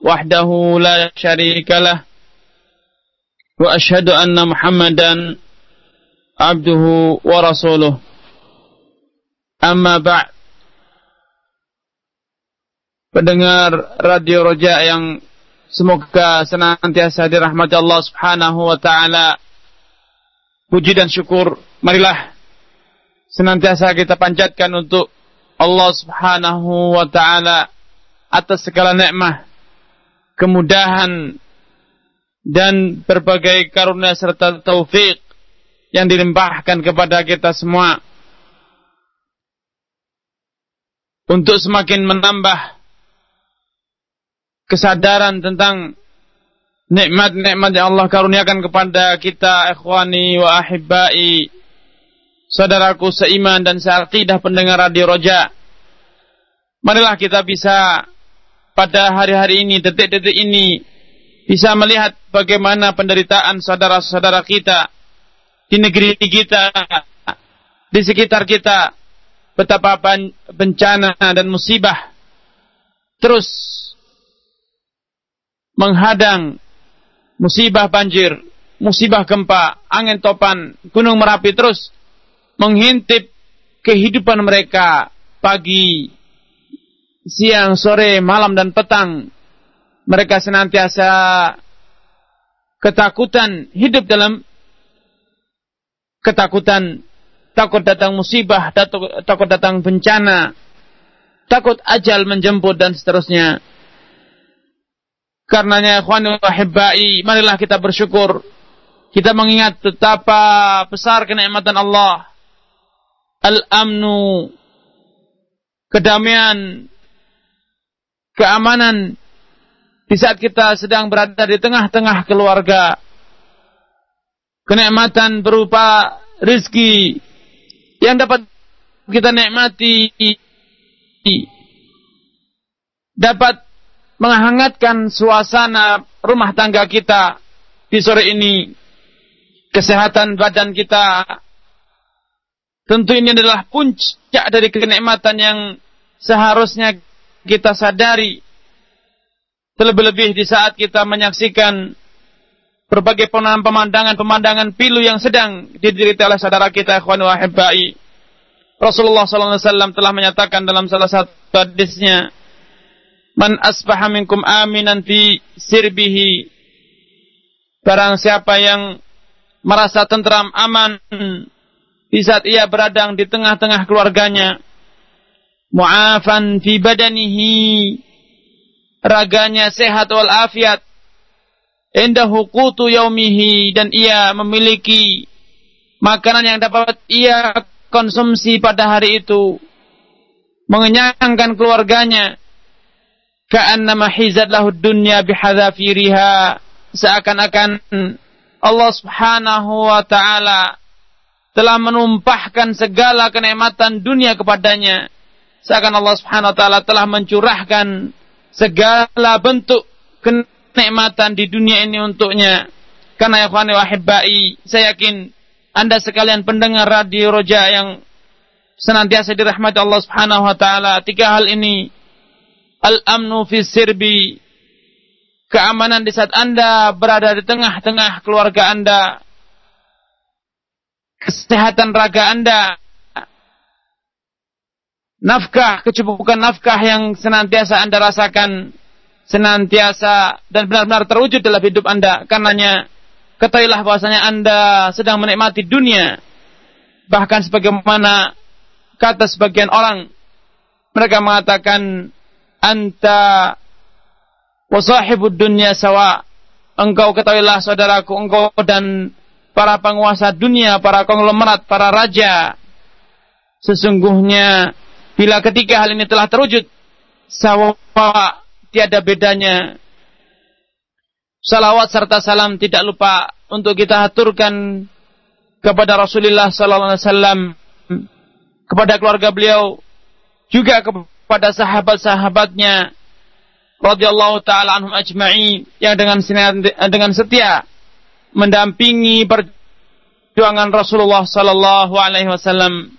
وحده لا شريك له وأشهد أن محمدا عبده ورسوله أما بعد pendengar Radio Roja yang semoga senantiasa dirahmati Allah Subhanahu wa taala. Puji dan syukur marilah senantiasa kita panjatkan untuk Allah Subhanahu wa taala atas segala nikmat, kemudahan dan berbagai karunia serta taufik yang dilimpahkan kepada kita semua untuk semakin menambah kesadaran tentang nikmat-nikmat yang Allah karuniakan kepada kita ikhwani wa ahibbai saudaraku seiman dan seakidah pendengar Radio Roja. Marilah kita bisa pada hari-hari ini, detik-detik ini, bisa melihat bagaimana penderitaan saudara-saudara kita di negeri kita, di sekitar kita, betapa bencana dan musibah terus menghadang musibah banjir, musibah gempa, angin topan, gunung merapi terus menghintip kehidupan mereka pagi, siang, sore, malam dan petang. Mereka senantiasa ketakutan hidup dalam ketakutan takut datang musibah, takut datang bencana, takut ajal menjemput dan seterusnya. Karenanya ikhwani wahibbai, marilah kita bersyukur. Kita mengingat betapa besar kenikmatan Allah al-amnu, kedamaian, keamanan di saat kita sedang berada di tengah-tengah keluarga. Kenikmatan berupa rizki yang dapat kita nikmati. Dapat menghangatkan suasana rumah tangga kita di sore ini. Kesehatan badan kita. Tentu ini adalah puncak dari kenikmatan yang seharusnya kita sadari. Terlebih-lebih di saat kita menyaksikan berbagai pemandangan-pemandangan pilu yang sedang diderita oleh saudara kita ikhwan wa hibbai. Rasulullah SAW telah menyatakan dalam salah satu hadisnya, Man asbaha minkum aminan fi sirbihi. Barang siapa yang merasa tentram aman di saat ia beradang di tengah-tengah keluarganya mu'afan fi badanihi. Raganya sehat wal afiat indahu qutu yaumihi. Dan ia memiliki makanan yang dapat ia konsumsi pada hari itu. Mengenyangkan keluarganya. Ka'annama hizat lahu dunya bihadzafiriha seakan-akan Allah Subhanahu wa taala telah menumpahkan segala kenikmatan dunia kepadanya. Seakan Allah Subhanahu wa taala telah mencurahkan segala bentuk kenikmatan di dunia ini untuknya. Karena ya khani wahibbai, saya yakin Anda sekalian pendengar radio Roja yang senantiasa dirahmati Allah Subhanahu wa taala, tiga hal ini al-amnu fi sirbi keamanan di saat Anda berada di tengah-tengah keluarga Anda, kesehatan raga Anda, nafkah, kecukupan nafkah yang senantiasa Anda rasakan, senantiasa dan benar-benar terwujud dalam hidup Anda. Karenanya, ketahuilah bahwasanya Anda sedang menikmati dunia. Bahkan sebagaimana kata sebagian orang, mereka mengatakan, Anta wasahibud dunia sawa. Engkau ketahuilah saudaraku, engkau dan para penguasa dunia, para konglomerat, para raja. Sesungguhnya bila ketika hal ini telah terwujud, sawa tiada bedanya salawat serta salam tidak lupa untuk kita aturkan kepada Rasulullah sallallahu alaihi wasallam kepada keluarga beliau juga kepada sahabat-sahabatnya radhiyallahu taala anhum ajma'in yang dengan dengan setia mendampingi perjuangan Rasulullah sallallahu alaihi wasallam.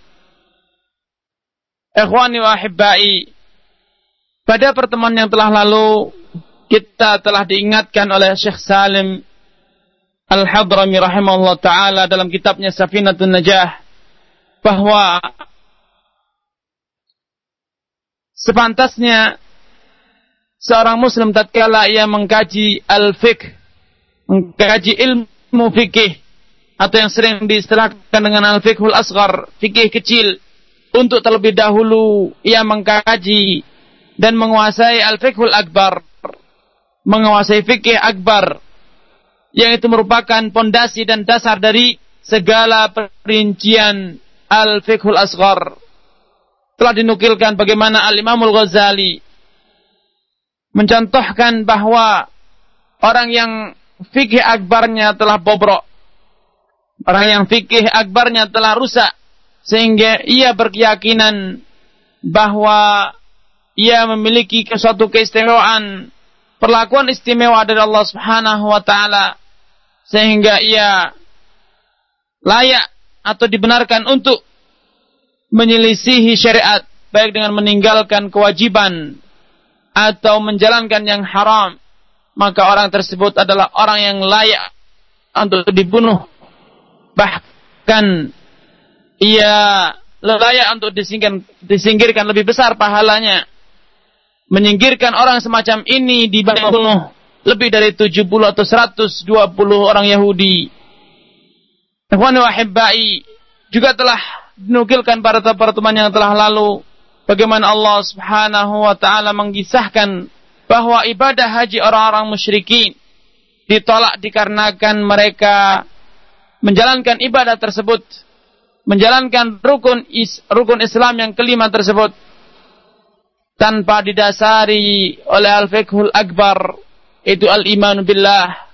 Ikhwani wa ahibbai, pada pertemuan yang telah lalu kita telah diingatkan oleh Syekh Salim Al-Hadrami rahimahullah taala dalam kitabnya Safinatun Najah bahwa sepantasnya seorang muslim tatkala ia mengkaji al-fiqh mengkaji ilmu fikih atau yang sering diistilahkan dengan al-fiqhul asghar, fikih kecil untuk terlebih dahulu ia mengkaji dan menguasai al-fiqhul akbar, menguasai fikih akbar yang itu merupakan pondasi dan dasar dari segala perincian al-fiqhul asghar. Telah dinukilkan bagaimana Al-Imamul Ghazali mencontohkan bahwa orang yang fikih akbarnya telah bobrok. Orang yang fikih akbarnya telah rusak. Sehingga ia berkeyakinan bahwa ia memiliki suatu keistimewaan. Perlakuan istimewa dari Allah subhanahu wa ta'ala. Sehingga ia layak atau dibenarkan untuk menyelisihi syariat. Baik dengan meninggalkan kewajiban. Atau menjalankan yang haram maka orang tersebut adalah orang yang layak untuk dibunuh. Bahkan ia layak untuk disingkirkan, disingkirkan lebih besar pahalanya. Menyingkirkan orang semacam ini dibunuh lebih dari 70 atau 120 orang Yahudi. Ikhwan juga telah dinukilkan pada pertemuan yang telah lalu bagaimana Allah Subhanahu wa taala mengisahkan bahwa ibadah haji orang-orang musyrikin ditolak dikarenakan mereka menjalankan ibadah tersebut, menjalankan rukun is, rukun Islam yang kelima tersebut tanpa didasari oleh al-fiqhul akbar itu al-iman billah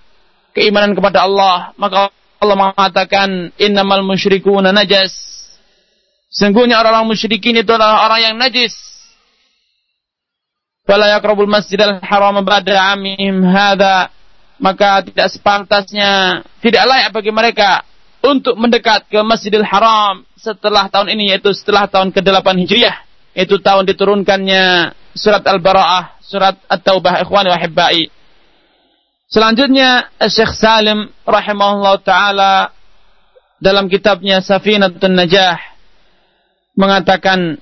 keimanan kepada Allah. Maka Allah mengatakan innamal musyrikuna najas sungguhnya orang-orang musyrikin itu adalah orang yang najis. Fala yaqrabul masjidal haram ba'da amihim hadza maka tidak sepantasnya tidak layak bagi mereka untuk mendekat ke Masjidil Haram setelah tahun ini yaitu setelah tahun ke-8 Hijriah itu tahun diturunkannya surat Al-Bara'ah, surat At-Taubah ikhwani wa hibbai. Selanjutnya Syekh Salim rahimahullah taala dalam kitabnya Safinatun Najah mengatakan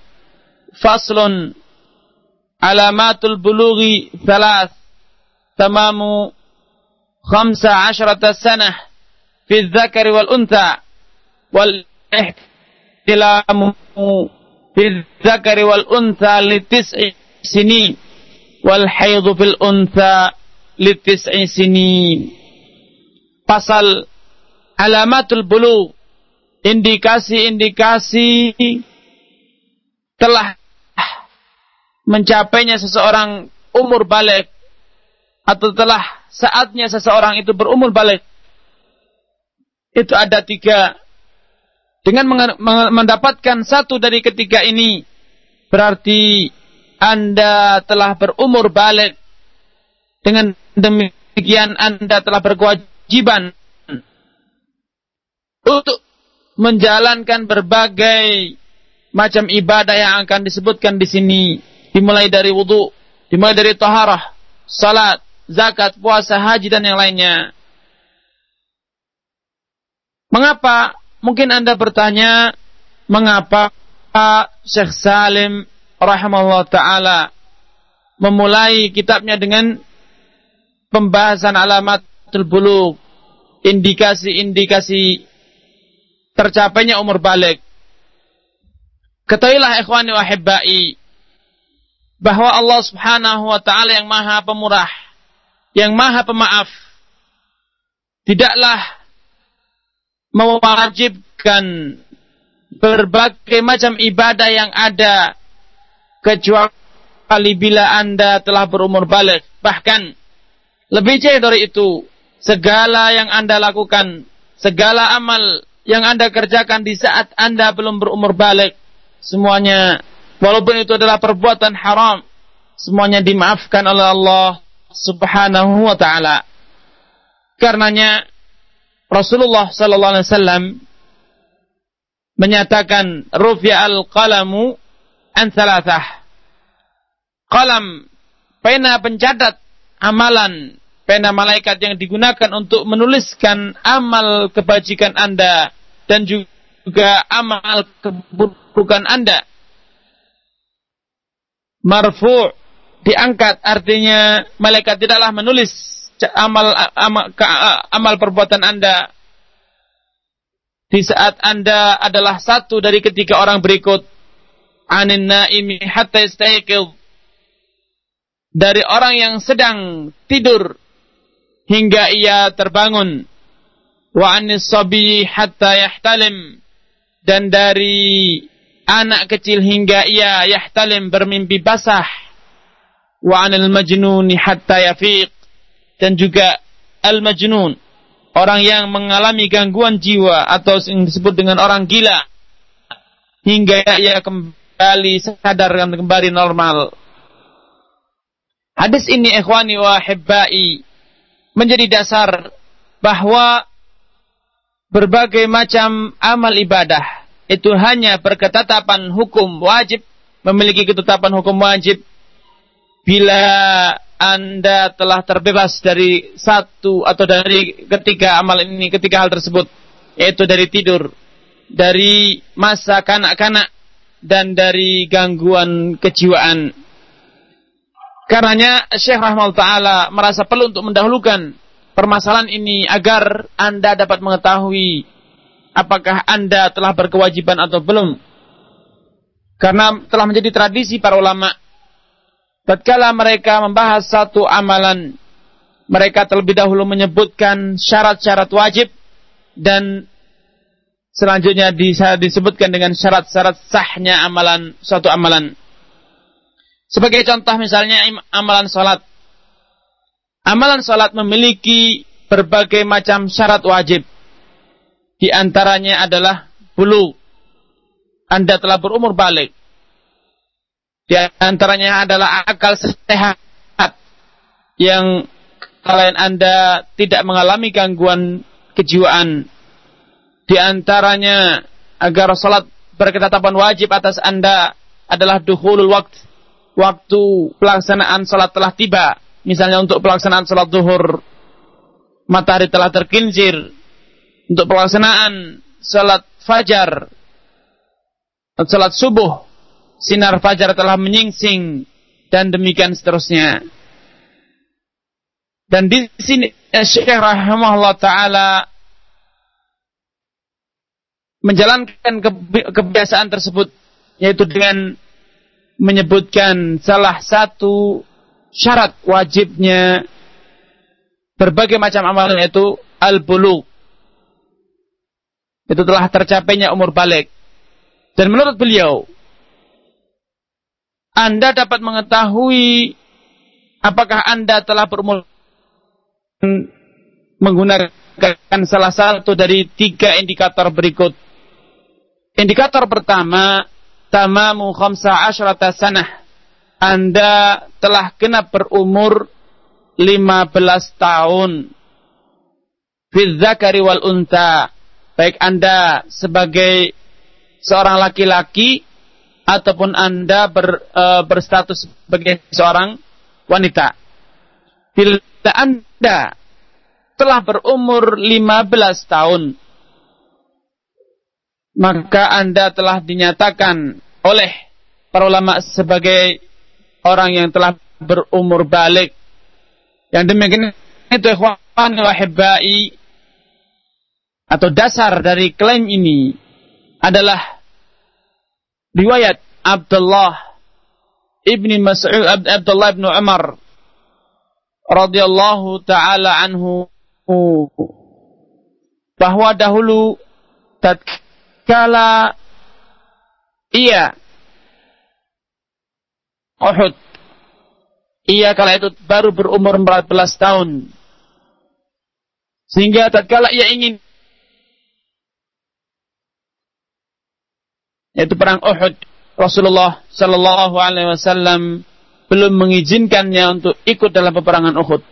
faslun alamatul bulughi thalath tamamu 15 sanah fi dzakari wal unta wal ihtilamu fi dzakari wal unta li tis'i sini wal haidu fil unta li tis'i sini pasal alamatul bulu indikasi-indikasi telah mencapainya seseorang umur balik atau telah saatnya seseorang itu berumur balik itu ada tiga. Dengan mendapatkan satu dari ketiga ini berarti anda telah berumur balik. Dengan demikian anda telah berkewajiban untuk menjalankan berbagai macam ibadah yang akan disebutkan di sini. Dimulai dari wudhu, dimulai dari taharah, salat, zakat, puasa, haji dan yang lainnya. Mengapa? Mungkin Anda bertanya, mengapa Syekh Salim rahimahullah taala memulai kitabnya dengan pembahasan alamat bulugh, indikasi-indikasi tercapainya umur balik. Ketahuilah ikhwani wa hibbai, bahwa Allah Subhanahu wa taala yang Maha Pemurah, yang Maha Pemaaf tidaklah mewajibkan berbagai macam ibadah yang ada kecuali bila Anda telah berumur balik. Bahkan Lebih jauh dari itu, segala yang Anda lakukan, segala amal yang Anda kerjakan di saat Anda belum berumur balik, semuanya walaupun itu adalah perbuatan haram, semuanya dimaafkan oleh Allah Subhanahu wa taala. Karenanya Rasulullah sallallahu alaihi wasallam menyatakan rufi'a al-qalamu an thalathah. Qalam pena pencatat amalan pena malaikat yang digunakan untuk menuliskan amal kebajikan Anda dan juga amal keburukan Anda. Marfu' diangkat artinya malaikat tidaklah menulis amal amal, amal perbuatan Anda di saat Anda adalah satu dari ketiga orang berikut. Anin naimi hatta yastayqidh dari orang yang sedang tidur hingga ia terbangun. Wa anis sabi hatta yahtalim. Dan dari anak kecil hingga ia yahtalim bermimpi basah. Wa anil majnuni hatta yafiq dan juga al majnun orang yang mengalami gangguan jiwa atau yang disebut dengan orang gila. Hingga ia kembali sadar dan kembali normal. Hadis ini ikhwani wa hibbai menjadi dasar bahwa berbagai macam amal ibadah itu hanya berketetapan hukum wajib memiliki ketetapan hukum wajib. Bila anda telah terbebas dari satu atau dari ketiga amal ini, ketiga hal tersebut, yaitu dari tidur, dari masa kanak-kanak, dan dari gangguan kejiwaan. Karenanya Syekh Rahmal Ta'ala merasa perlu untuk mendahulukan permasalahan ini agar Anda dapat mengetahui apakah Anda telah berkewajiban atau belum. Karena telah menjadi tradisi para ulama. Tatkala mereka membahas satu amalan, mereka terlebih dahulu menyebutkan syarat-syarat wajib dan selanjutnya disebutkan dengan syarat-syarat sahnya amalan suatu amalan. Sebagai contoh misalnya amalan salat. Amalan salat memiliki berbagai macam syarat wajib. Di antaranya adalah bulu. Anda telah berumur balik. Di antaranya adalah akal sehat yang kalian Anda tidak mengalami gangguan kejiwaan. Di antaranya agar salat berketetapan wajib atas Anda adalah duhulul waktu waktu pelaksanaan sholat telah tiba, misalnya untuk pelaksanaan sholat zuhur, matahari telah terkincir, untuk pelaksanaan sholat fajar, sholat subuh, sinar fajar telah menyingsing, dan demikian seterusnya. Dan di sini eh, Syekh rahimahullah taala menjalankan kebiasaan tersebut yaitu dengan menyebutkan salah satu syarat wajibnya berbagai macam amalan yaitu al-bulu. Itu telah tercapainya umur balik. Dan menurut beliau, Anda dapat mengetahui apakah Anda telah berumur menggunakan salah satu dari tiga indikator berikut. Indikator pertama, tamamu khamsa asyrata sanah. Anda telah genap berumur 15 tahun. Fidzakari wal unta. Baik Anda sebagai seorang laki-laki ataupun Anda ber, e, berstatus sebagai seorang wanita. Bila Anda telah berumur 15 tahun, maka Anda telah dinyatakan oleh para ulama sebagai orang yang telah berumur balik. Yang demikian itu ikhwan wahibai atau dasar dari klaim ini adalah riwayat Abdullah ibni Mas'ud Abdullah ibnu Umar radhiyallahu taala anhu bahwa dahulu tatkala ia Uhud Ia kala itu baru berumur 14 tahun. Sehingga tatkala ia ingin yaitu perang Uhud, Rasulullah Shallallahu Alaihi Wasallam belum mengizinkannya untuk ikut dalam peperangan Uhud.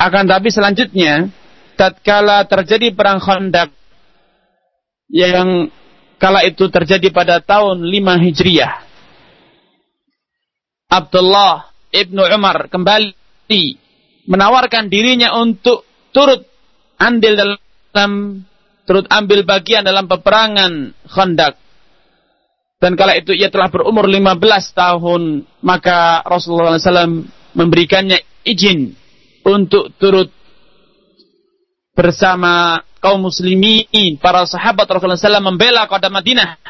Akan tapi selanjutnya, tatkala terjadi perang Khandaq yang kala itu terjadi pada tahun 5 Hijriah. Abdullah ibnu Umar kembali menawarkan dirinya untuk turut andil dalam turut ambil bagian dalam peperangan Khandaq. Dan kala itu ia telah berumur 15 tahun, maka Rasulullah SAW memberikannya izin untuk turut bersama kaum muslimin, para sahabat Rasulullah SAW membela kota Madinah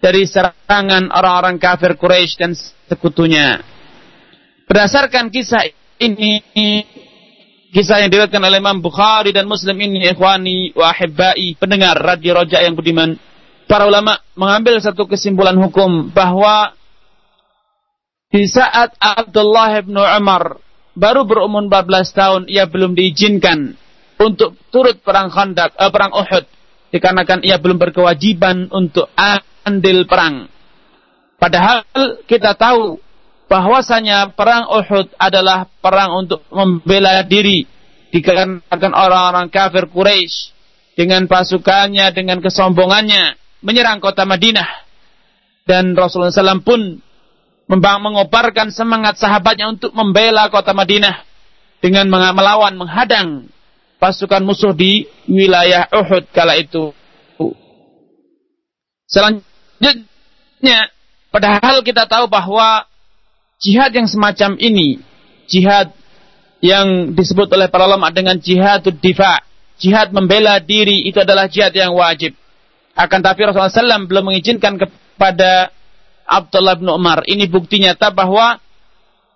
dari serangan orang-orang kafir Quraisy dan sekutunya. Berdasarkan kisah ini, kisah yang diriwayatkan oleh Imam Bukhari dan Muslim ini, ikhwani wa pendengar radio roja yang budiman, para ulama mengambil satu kesimpulan hukum bahwa di saat Abdullah bin Umar baru berumur 14 tahun ia belum diizinkan untuk turut perang Khandaq, eh, perang Uhud. Dikarenakan ia belum berkewajiban untuk andil perang. Padahal kita tahu bahwasanya perang Uhud adalah perang untuk membela diri. Dikarenakan orang-orang kafir Quraisy dengan pasukannya, dengan kesombongannya menyerang kota Madinah. Dan Rasulullah SAW pun mengobarkan semangat sahabatnya untuk membela kota Madinah dengan melawan, menghadang pasukan musuh di wilayah Uhud kala itu. Selanjutnya, padahal kita tahu bahwa jihad yang semacam ini, jihad yang disebut oleh para ulama dengan jihad difa, jihad membela diri itu adalah jihad yang wajib. Akan tapi Rasulullah SAW belum mengizinkan kepada Abdullah bin Umar. Ini bukti nyata bahwa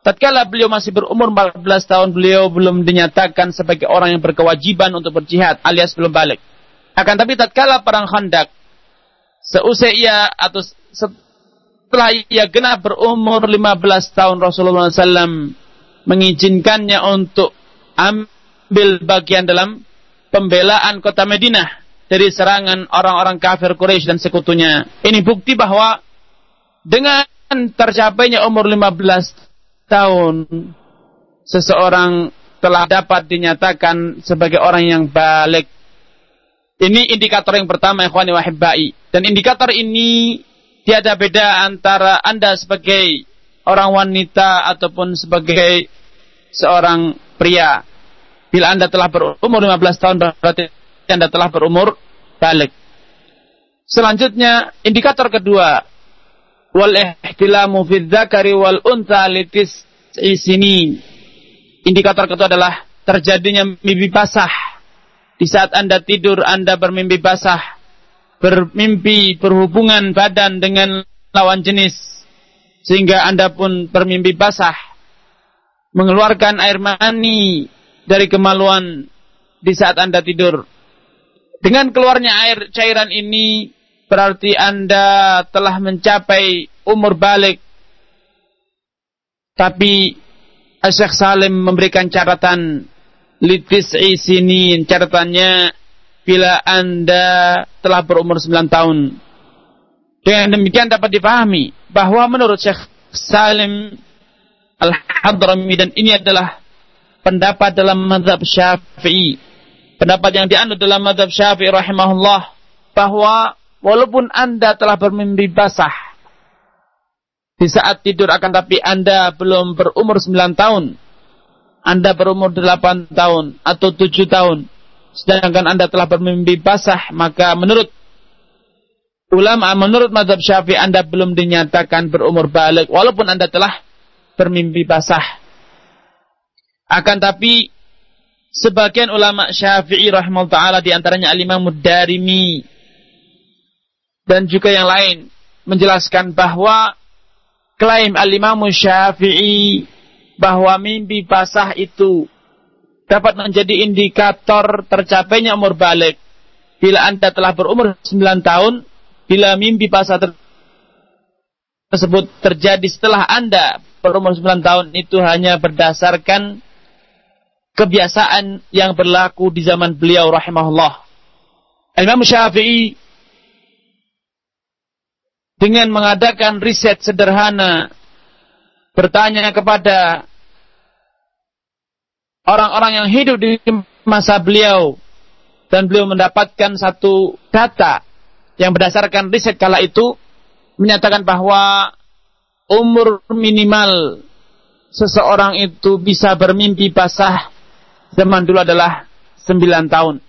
tatkala beliau masih berumur 14 tahun, beliau belum dinyatakan sebagai orang yang berkewajiban untuk berjihad alias belum balik. Akan tapi tatkala perang Khandaq, seusai ia atau setelah ia genap berumur 15 tahun Rasulullah SAW mengizinkannya untuk ambil bagian dalam pembelaan kota Madinah dari serangan orang-orang kafir Quraisy dan sekutunya. Ini bukti bahwa dengan tercapainya umur 15 tahun seseorang telah dapat dinyatakan sebagai orang yang balik. Ini indikator yang pertama ikhwani wahibbai. Dan indikator ini tiada beda antara Anda sebagai orang wanita ataupun sebagai seorang pria. Bila Anda telah berumur 15 tahun berarti Anda telah berumur balik. Selanjutnya indikator kedua wal ihtilamu fi dzakari wal unta litis sini. Indikator kedua adalah terjadinya mimpi basah. Di saat Anda tidur, Anda bermimpi basah. Bermimpi berhubungan badan dengan lawan jenis. Sehingga Anda pun bermimpi basah. Mengeluarkan air mani dari kemaluan di saat Anda tidur. Dengan keluarnya air cairan ini berarti Anda telah mencapai umur balik. Tapi Syekh Salim memberikan catatan litis'i sinin. Catatannya bila Anda telah berumur 9 tahun. Dengan demikian dapat dipahami bahwa menurut Syekh Salim Al-Hadrami dan ini adalah pendapat dalam madhab syafi'i. Pendapat yang dianut dalam madhab syafi'i rahimahullah bahwa walaupun Anda telah bermimpi basah di saat tidur akan tapi Anda belum berumur 9 tahun, Anda berumur 8 tahun atau 7 tahun, sedangkan Anda telah bermimpi basah, maka menurut ulama, menurut madhab syafi'i Anda belum dinyatakan berumur balik, walaupun Anda telah bermimpi basah. Akan tapi sebagian ulama syafi'i rahimahullah ta'ala di antaranya al-imam darimi dan juga yang lain menjelaskan bahwa klaim al-Imam Syafi'i bahwa mimpi basah itu dapat menjadi indikator tercapainya umur balik. Bila Anda telah berumur 9 tahun, bila mimpi basah tersebut terjadi setelah Anda berumur 9 tahun itu hanya berdasarkan kebiasaan yang berlaku di zaman beliau rahimahullah. Imam Syafi'i dengan mengadakan riset sederhana bertanya kepada orang-orang yang hidup di masa beliau dan beliau mendapatkan satu data yang berdasarkan riset kala itu menyatakan bahwa umur minimal seseorang itu bisa bermimpi basah zaman dulu adalah 9 tahun.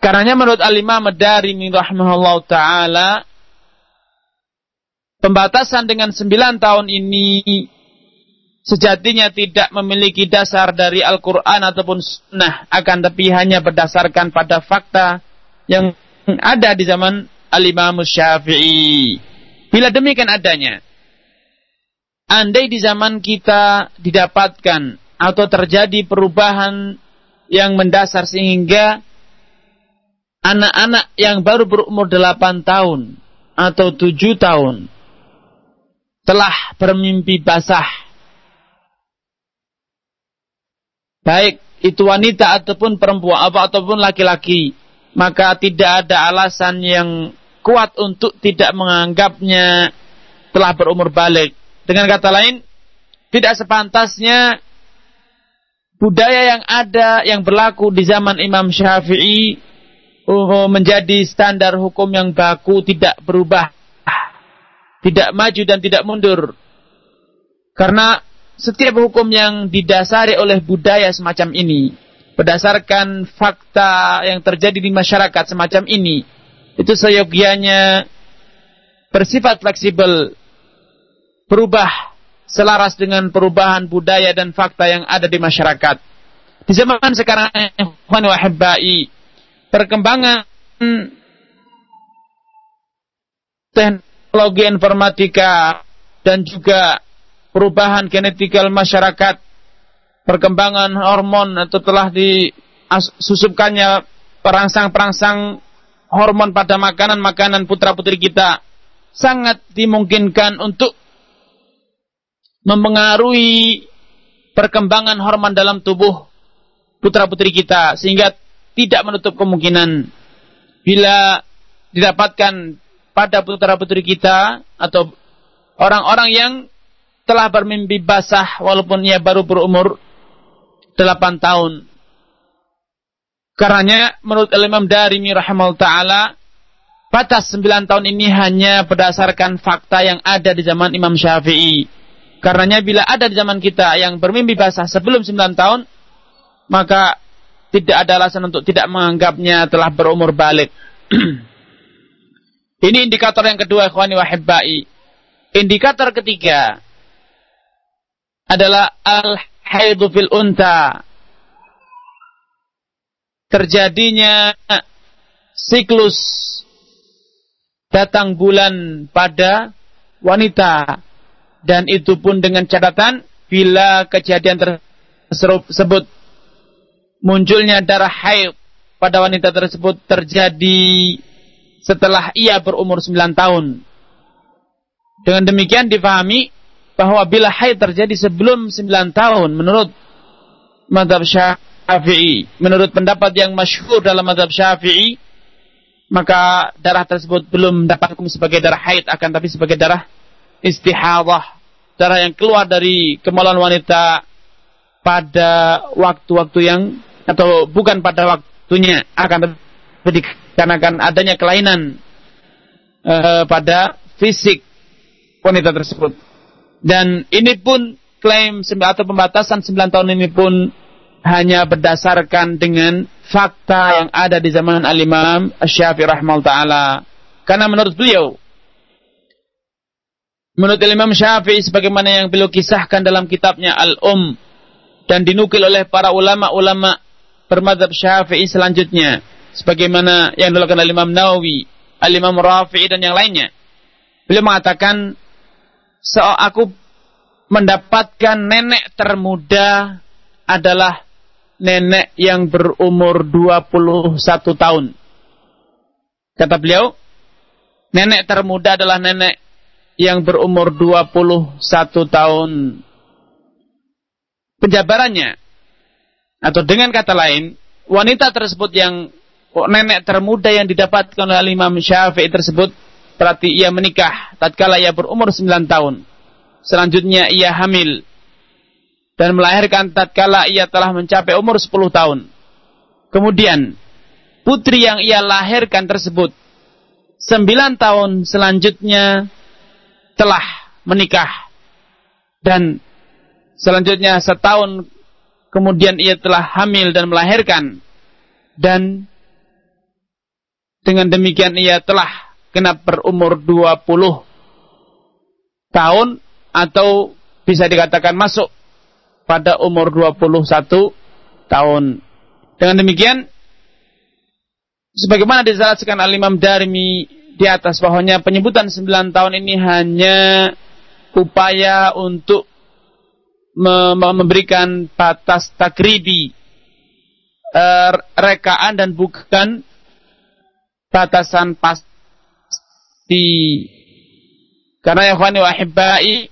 Karenanya menurut Al-Imam Darimi rahimahullah taala pembatasan dengan 9 tahun ini sejatinya tidak memiliki dasar dari Al-Qur'an ataupun sunnah akan tapi hanya berdasarkan pada fakta yang ada di zaman Al-Imam Syafi'i. Bila demikian adanya, andai di zaman kita didapatkan atau terjadi perubahan yang mendasar sehingga anak-anak yang baru berumur 8 tahun atau 7 tahun telah bermimpi basah. Baik itu wanita ataupun perempuan apa ataupun laki-laki, maka tidak ada alasan yang kuat untuk tidak menganggapnya telah berumur balik. Dengan kata lain, tidak sepantasnya budaya yang ada yang berlaku di zaman Imam Syafi'i uh, menjadi standar hukum yang baku tidak berubah, tidak maju dan tidak mundur. Karena setiap hukum yang didasari oleh budaya semacam ini, berdasarkan fakta yang terjadi di masyarakat semacam ini, itu seyogianya bersifat fleksibel, berubah selaras dengan perubahan budaya dan fakta yang ada di masyarakat. Di zaman sekarang, wahibbai, perkembangan teknologi informatika dan juga perubahan genetikal masyarakat, perkembangan hormon atau telah disusupkannya perangsang-perangsang hormon pada makanan-makanan putra-putri kita sangat dimungkinkan untuk mempengaruhi perkembangan hormon dalam tubuh putra-putri kita sehingga tidak menutup kemungkinan bila didapatkan pada putra-putri kita atau orang-orang yang telah bermimpi basah walaupun ia baru berumur 8 tahun Karenanya menurut Imam Darimi rahimahullah taala batas 9 tahun ini hanya berdasarkan fakta yang ada di zaman Imam Syafi'i. Karenanya bila ada di zaman kita yang bermimpi basah sebelum 9 tahun, maka tidak ada alasan untuk tidak menganggapnya telah berumur balik. ini indikator yang kedua, ikhwani wahibbai. Indikator ketiga adalah al-haidu fil unta terjadinya siklus datang bulan pada wanita dan itu pun dengan catatan bila kejadian tersebut munculnya darah haid pada wanita tersebut terjadi setelah ia berumur 9 tahun. Dengan demikian difahami bahwa bila haid terjadi sebelum 9 tahun menurut madhab Syafi'i. Menurut pendapat yang masyhur dalam mazhab Syafi'i, maka darah tersebut belum dapat hukum sebagai darah haid akan tapi sebagai darah istihadah, darah yang keluar dari kemaluan wanita pada waktu-waktu yang atau bukan pada waktunya akan dikarenakan adanya kelainan uh, pada fisik wanita tersebut. Dan ini pun klaim atau pembatasan 9 tahun ini pun hanya berdasarkan dengan fakta yang ada di zaman al-Imam Syafi'i rahmal taala. Karena menurut beliau menurut Imam Syafi'i sebagaimana yang beliau kisahkan dalam kitabnya Al-Um dan dinukil oleh para ulama-ulama bermadhab Syafi'i selanjutnya sebagaimana yang dilakukan oleh Imam Nawawi, Al-Imam Rafi'i dan yang lainnya. Beliau mengatakan so aku mendapatkan nenek termuda adalah nenek yang berumur 21 tahun. Kata beliau, nenek termuda adalah nenek yang berumur 21 tahun. Penjabarannya atau dengan kata lain, wanita tersebut yang nenek termuda yang didapatkan oleh Imam Syafi'i tersebut berarti ia menikah tatkala ia berumur 9 tahun. Selanjutnya ia hamil dan melahirkan tatkala ia telah mencapai umur 10 tahun. Kemudian putri yang ia lahirkan tersebut 9 tahun selanjutnya telah menikah dan selanjutnya setahun kemudian ia telah hamil dan melahirkan dan dengan demikian ia telah genap berumur 20 tahun atau bisa dikatakan masuk pada umur 21 tahun. Dengan demikian sebagaimana dijelaskan Al-Imam Darimi di atas bahwanya penyebutan 9 tahun ini hanya upaya untuk memberikan batas takribi er, rekaan dan bukan batasan pasti. Karena ya khani wahibbai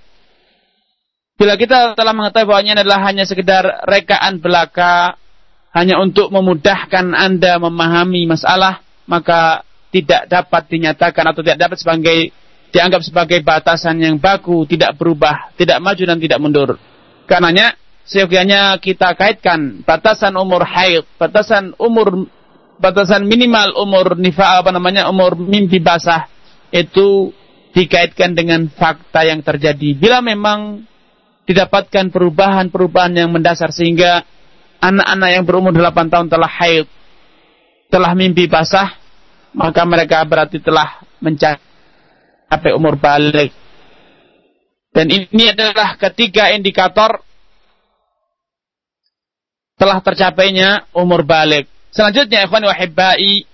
bila kita telah mengetahui bahwanya adalah hanya sekedar rekaan belaka hanya untuk memudahkan Anda memahami masalah maka tidak dapat dinyatakan atau tidak dapat sebagai dianggap sebagai batasan yang baku, tidak berubah, tidak maju dan tidak mundur. Karenanya seyogianya kita kaitkan batasan umur haid, batasan umur batasan minimal umur nifa apa namanya umur mimpi basah itu dikaitkan dengan fakta yang terjadi. Bila memang didapatkan perubahan-perubahan yang mendasar sehingga anak-anak yang berumur 8 tahun telah haid, telah mimpi basah, maka mereka berarti telah mencapai umur balik. Dan ini adalah ketiga indikator telah tercapainya umur balik. Selanjutnya, ikhwan wahibbai,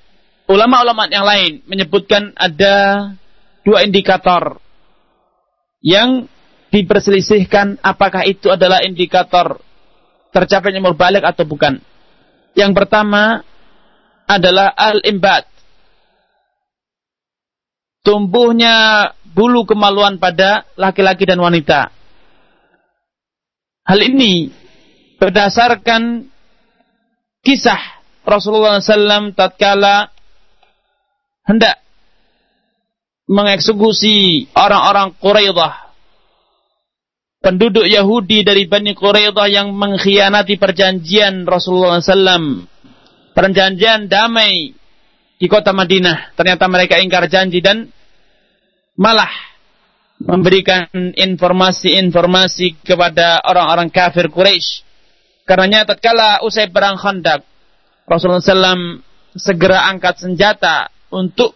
ulama-ulama yang lain menyebutkan ada dua indikator yang diperselisihkan apakah itu adalah indikator tercapainya umur balik atau bukan. Yang pertama adalah al-imbat tumbuhnya bulu kemaluan pada laki-laki dan wanita. Hal ini berdasarkan kisah Rasulullah SAW tatkala hendak mengeksekusi orang-orang Quraidah penduduk Yahudi dari Bani Quraidah yang mengkhianati perjanjian Rasulullah SAW perjanjian damai di kota Madinah. Ternyata mereka ingkar janji dan malah memberikan informasi-informasi kepada orang-orang kafir Quraisy. Karenanya tatkala usai perang Khandaq, Rasulullah SAW segera angkat senjata untuk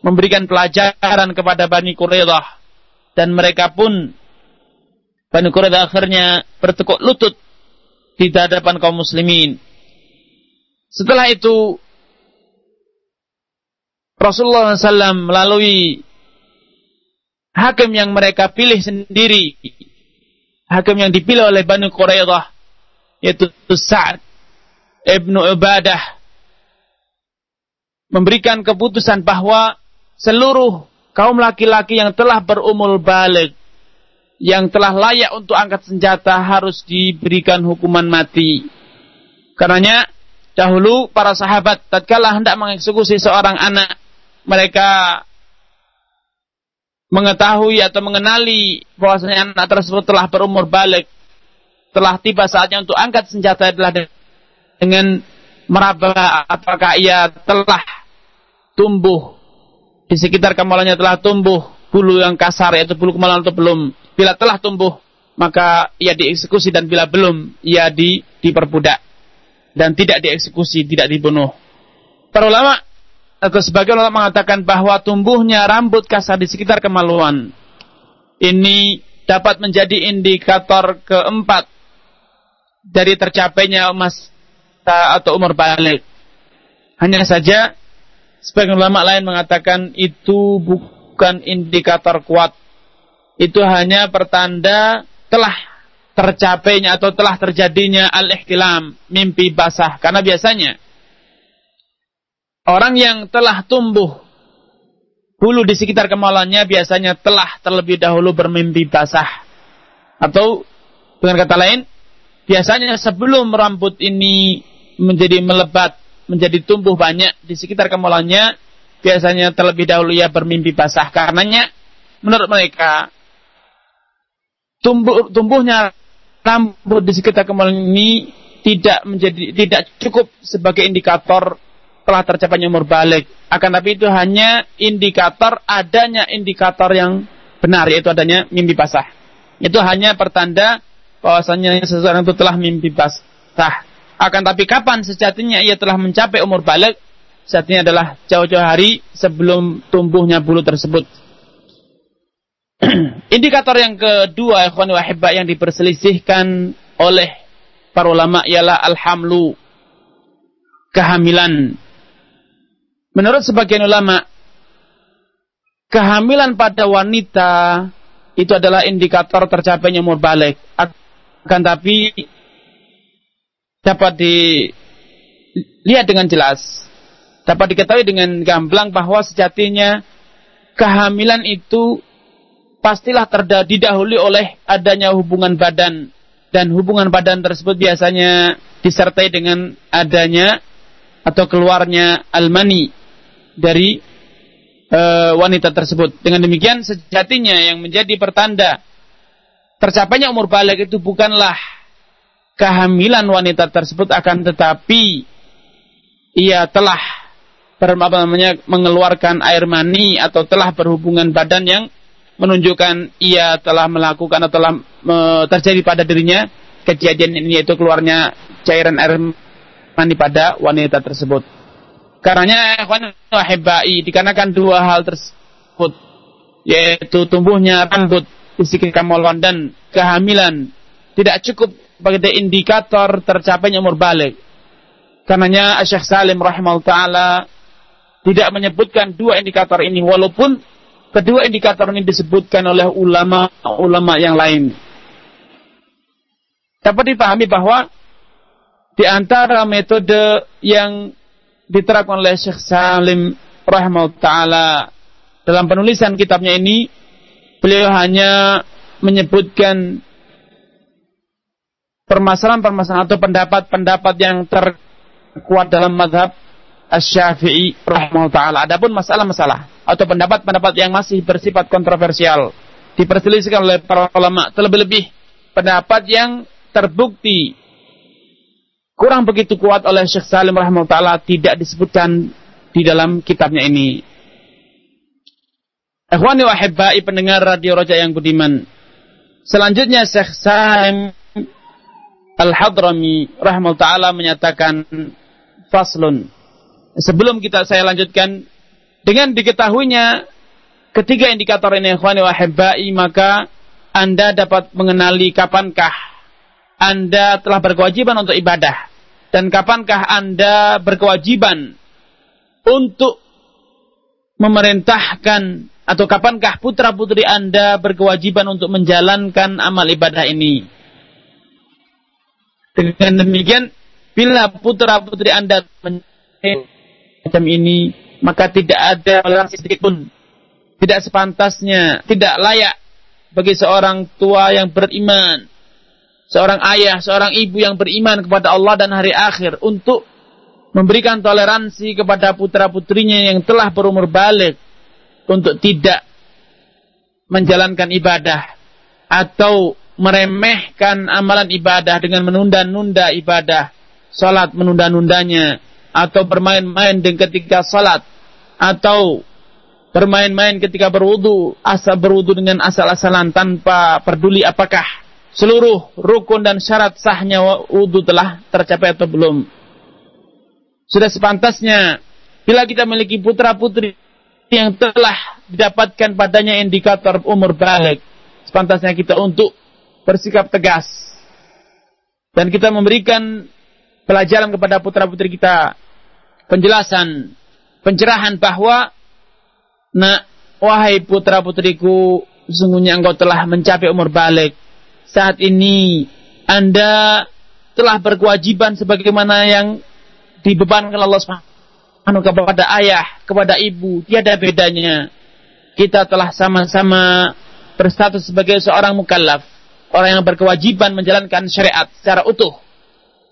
memberikan pelajaran kepada Bani Quraidah dan mereka pun Bani Quraidah akhirnya bertekuk lutut di hadapan kaum muslimin. Setelah itu Rasulullah SAW melalui hakim yang mereka pilih sendiri, hakim yang dipilih oleh Bani Quraidah, yaitu Sa'ad ibnu Ubadah, memberikan keputusan bahwa seluruh kaum laki-laki yang telah berumur balik, yang telah layak untuk angkat senjata harus diberikan hukuman mati. Karenanya dahulu para sahabat tatkala hendak mengeksekusi seorang anak mereka mengetahui atau mengenali bahwasanya anak tersebut telah berumur balik, telah tiba saatnya untuk angkat senjata adalah dengan meraba apakah ia telah tumbuh di sekitar kemaluannya telah tumbuh bulu yang kasar yaitu bulu kemaluan atau belum. Bila telah tumbuh maka ia dieksekusi dan bila belum ia di, diperbudak dan tidak dieksekusi, tidak dibunuh. Para ulama atau sebagian orang mengatakan bahwa tumbuhnya rambut kasar di sekitar kemaluan ini dapat menjadi indikator keempat dari tercapainya masa atau umur balik. Hanya saja sebagian ulama lain mengatakan itu bukan indikator kuat. Itu hanya pertanda telah tercapainya atau telah terjadinya al-ihtilam, mimpi basah. Karena biasanya orang yang telah tumbuh bulu di sekitar kemaluannya biasanya telah terlebih dahulu bermimpi basah. Atau dengan kata lain, biasanya sebelum rambut ini menjadi melebat, menjadi tumbuh banyak di sekitar kemaluannya, biasanya terlebih dahulu ia bermimpi basah. Karenanya, menurut mereka, tumbuh, tumbuhnya rambut di sekitar kemaluan ini tidak menjadi tidak cukup sebagai indikator telah tercapainya umur balik. Akan tapi itu hanya indikator adanya indikator yang benar yaitu adanya mimpi basah. Itu hanya pertanda bahwasanya seseorang itu telah mimpi basah. Akan tapi kapan sejatinya ia telah mencapai umur balik? Sejatinya adalah jauh-jauh hari sebelum tumbuhnya bulu tersebut. Indikator yang kedua, ikhwan wahibah yang diperselisihkan oleh para ulama ialah alhamlu kehamilan Menurut sebagian ulama, kehamilan pada wanita itu adalah indikator tercapainya umur balik. Akan tapi dapat dilihat dengan jelas, dapat diketahui dengan gamblang bahwa sejatinya kehamilan itu pastilah terdahului oleh adanya hubungan badan. Dan hubungan badan tersebut biasanya disertai dengan adanya atau keluarnya almani dari e, wanita tersebut. Dengan demikian sejatinya yang menjadi pertanda tercapainya umur balik itu bukanlah kehamilan wanita tersebut akan tetapi ia telah apa namanya mengeluarkan air mani atau telah berhubungan badan yang menunjukkan ia telah melakukan atau telah e, terjadi pada dirinya kejadian ini yaitu keluarnya cairan air mani pada wanita tersebut. Karenanya ikhwan wahibai dikarenakan dua hal tersebut yaitu tumbuhnya rambut sekitar kemaluan dan kehamilan tidak cukup sebagai indikator tercapainya umur balik. Karenanya Syekh Salim rahimahullah taala tidak menyebutkan dua indikator ini walaupun kedua indikator ini disebutkan oleh ulama-ulama yang lain. Dapat dipahami bahwa di antara metode yang diterapkan oleh Syekh Salim rahimahullah taala dalam penulisan kitabnya ini beliau hanya menyebutkan permasalahan-permasalahan atau pendapat-pendapat yang terkuat dalam madhab Asy-Syafi'i rahimahullah taala. Adapun masalah-masalah atau pendapat-pendapat yang masih bersifat kontroversial diperselisihkan oleh para ulama terlebih-lebih pendapat yang terbukti kurang begitu kuat oleh Syekh Salim rahimahullah tidak disebutkan di dalam kitabnya ini. Ikhwani wa pendengar radio Roja yang budiman. Selanjutnya Syekh Salim Al-Hadrami rahimahullah menyatakan faslun. Sebelum kita saya lanjutkan dengan diketahuinya ketiga indikator ini ikhwani wa maka Anda dapat mengenali kapankah anda telah berkewajiban untuk ibadah? Dan kapankah Anda berkewajiban untuk memerintahkan atau kapankah putra-putri Anda berkewajiban untuk menjalankan amal ibadah ini? Dengan demikian, bila putra-putri Anda macam ini, maka tidak ada toleransi sedikit pun. Tidak sepantasnya, tidak layak bagi seorang tua yang beriman seorang ayah, seorang ibu yang beriman kepada Allah dan hari akhir untuk memberikan toleransi kepada putra-putrinya yang telah berumur balik untuk tidak menjalankan ibadah atau meremehkan amalan ibadah dengan menunda-nunda ibadah, salat menunda-nundanya atau bermain-main dengan ketika salat atau bermain-main ketika berwudu, asal berwudu dengan asal-asalan tanpa peduli apakah seluruh rukun dan syarat sahnya wudhu telah tercapai atau belum. Sudah sepantasnya bila kita memiliki putra putri yang telah didapatkan padanya indikator umur balik, sepantasnya kita untuk bersikap tegas dan kita memberikan pelajaran kepada putra putri kita penjelasan, pencerahan bahwa nak wahai putra putriku sesungguhnya engkau telah mencapai umur balik saat ini Anda telah berkewajiban sebagaimana yang dibebankan Allah Subhanahu kepada ayah, kepada ibu, tiada bedanya. kita telah sama-sama berstatus sebagai seorang mukallaf, orang yang berkewajiban menjalankan syariat secara utuh.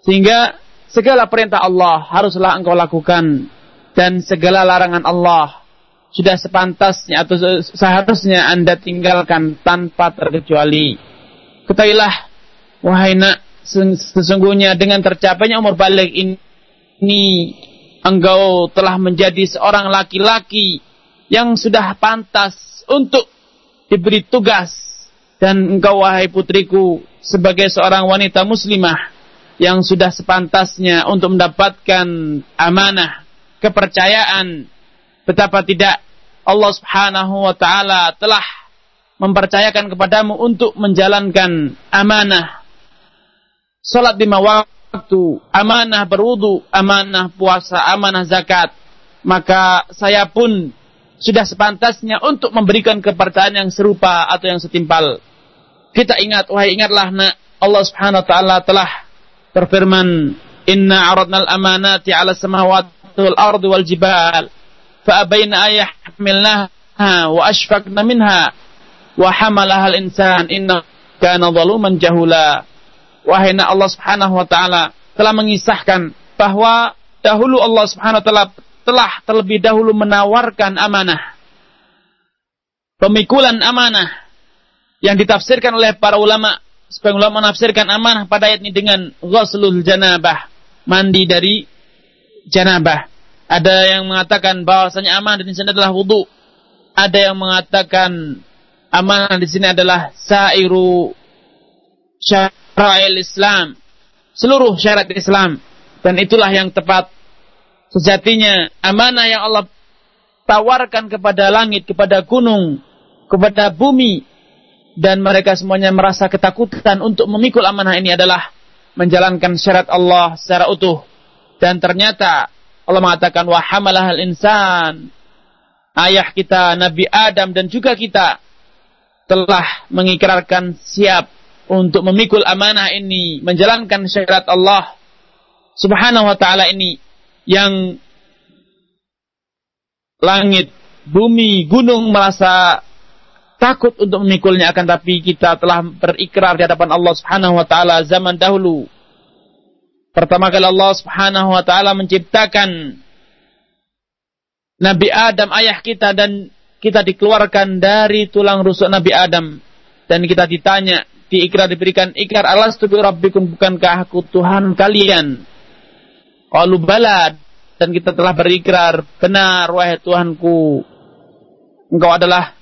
Sehingga segala perintah Allah haruslah engkau lakukan dan segala larangan Allah sudah sepantasnya atau seharusnya Anda tinggalkan tanpa terkecuali. Ketahuilah, wahai nak, sesungguhnya dengan tercapainya umur balik ini, engkau telah menjadi seorang laki-laki yang sudah pantas untuk diberi tugas. Dan engkau wahai putriku sebagai seorang wanita muslimah yang sudah sepantasnya untuk mendapatkan amanah kepercayaan betapa tidak Allah Subhanahu wa taala telah mempercayakan kepadamu untuk menjalankan amanah salat lima waktu, amanah berwudu, amanah puasa, amanah zakat, maka saya pun sudah sepantasnya untuk memberikan kepercayaan yang serupa atau yang setimpal. Kita ingat, wahai ingatlah nak, Allah Subhanahu wa taala telah berfirman, "Inna aradnal amanati 'ala samawati wal ardi wal jibal, fa abayna ayahmilnaha wa ashfaqna minha wa hamalaha al-insan inna kana zaluman jahula." wahai Allah Subhanahu wa taala telah mengisahkan bahwa dahulu Allah Subhanahu wa taala telah terlebih dahulu menawarkan amanah. Pemikulan amanah yang ditafsirkan oleh para ulama sebagian ulama menafsirkan amanah pada ayat ini dengan ghuslul janabah, mandi dari janabah. Ada yang mengatakan bahwasanya amanah di sini adalah wudu. Ada yang mengatakan amanah di sini adalah sairu syara'il Islam, seluruh syarat Islam. Dan itulah yang tepat sejatinya. Amanah yang Allah tawarkan kepada langit, kepada gunung, kepada bumi. Dan mereka semuanya merasa ketakutan untuk memikul amanah ini adalah menjalankan syarat Allah secara utuh. Dan ternyata Allah mengatakan wa hamalahal insan. Ayah kita Nabi Adam dan juga kita telah mengikrarkan siap untuk memikul amanah ini, menjalankan syarat Allah Subhanahu wa taala ini yang langit, bumi, gunung merasa takut untuk memikulnya akan tapi kita telah berikrar di hadapan Allah Subhanahu wa taala zaman dahulu. Pertama kali Allah Subhanahu wa taala menciptakan Nabi Adam ayah kita dan kita dikeluarkan dari tulang rusuk Nabi Adam. Dan kita ditanya diikrar diberikan ikrar alastu bi rabbikum? Bukankah aku Tuhan kalian? Qalu bala. Dan kita telah berikrar benar wahai Tuhanku. Engkau adalah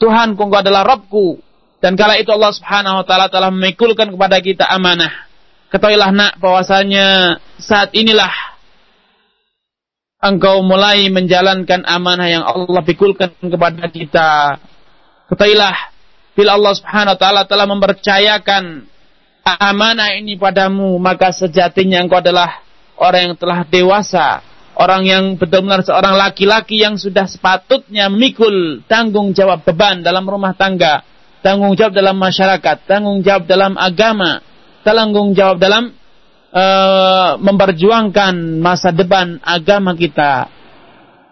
Tuhanku engkau adalah Rabbku. Dan kala itu Allah Subhanahu wa taala telah memikulkan kepada kita amanah. Ketahuilah nak bahwasanya saat inilah engkau mulai menjalankan amanah yang Allah pikulkan kepada kita. Ketahuilah Bila Allah Subhanahu wa taala telah mempercayakan amanah ini padamu, maka sejatinya engkau adalah orang yang telah dewasa, orang yang benar-benar seorang laki-laki yang sudah sepatutnya memikul tanggung jawab beban dalam rumah tangga, tanggung jawab dalam masyarakat, tanggung jawab dalam agama, tanggung jawab dalam uh, memperjuangkan masa depan agama kita.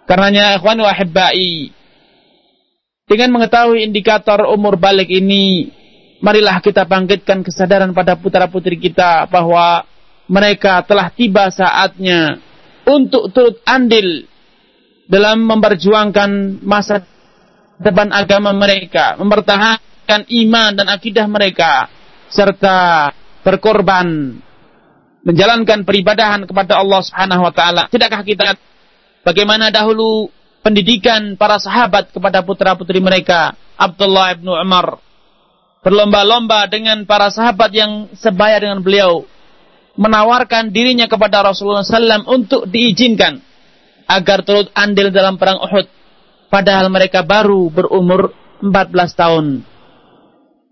Karenanya ikhwan wa dengan mengetahui indikator umur balik ini, marilah kita bangkitkan kesadaran pada putra-putri kita bahwa mereka telah tiba saatnya untuk turut andil dalam memperjuangkan masa depan agama mereka, mempertahankan iman dan akidah mereka, serta berkorban menjalankan peribadahan kepada Allah Subhanahu wa taala. Tidakkah kita bagaimana dahulu pendidikan para sahabat kepada putra-putri mereka, Abdullah ibnu Umar. Berlomba-lomba dengan para sahabat yang sebaya dengan beliau. Menawarkan dirinya kepada Rasulullah SAW untuk diizinkan agar turut andil dalam perang Uhud. Padahal mereka baru berumur 14 tahun.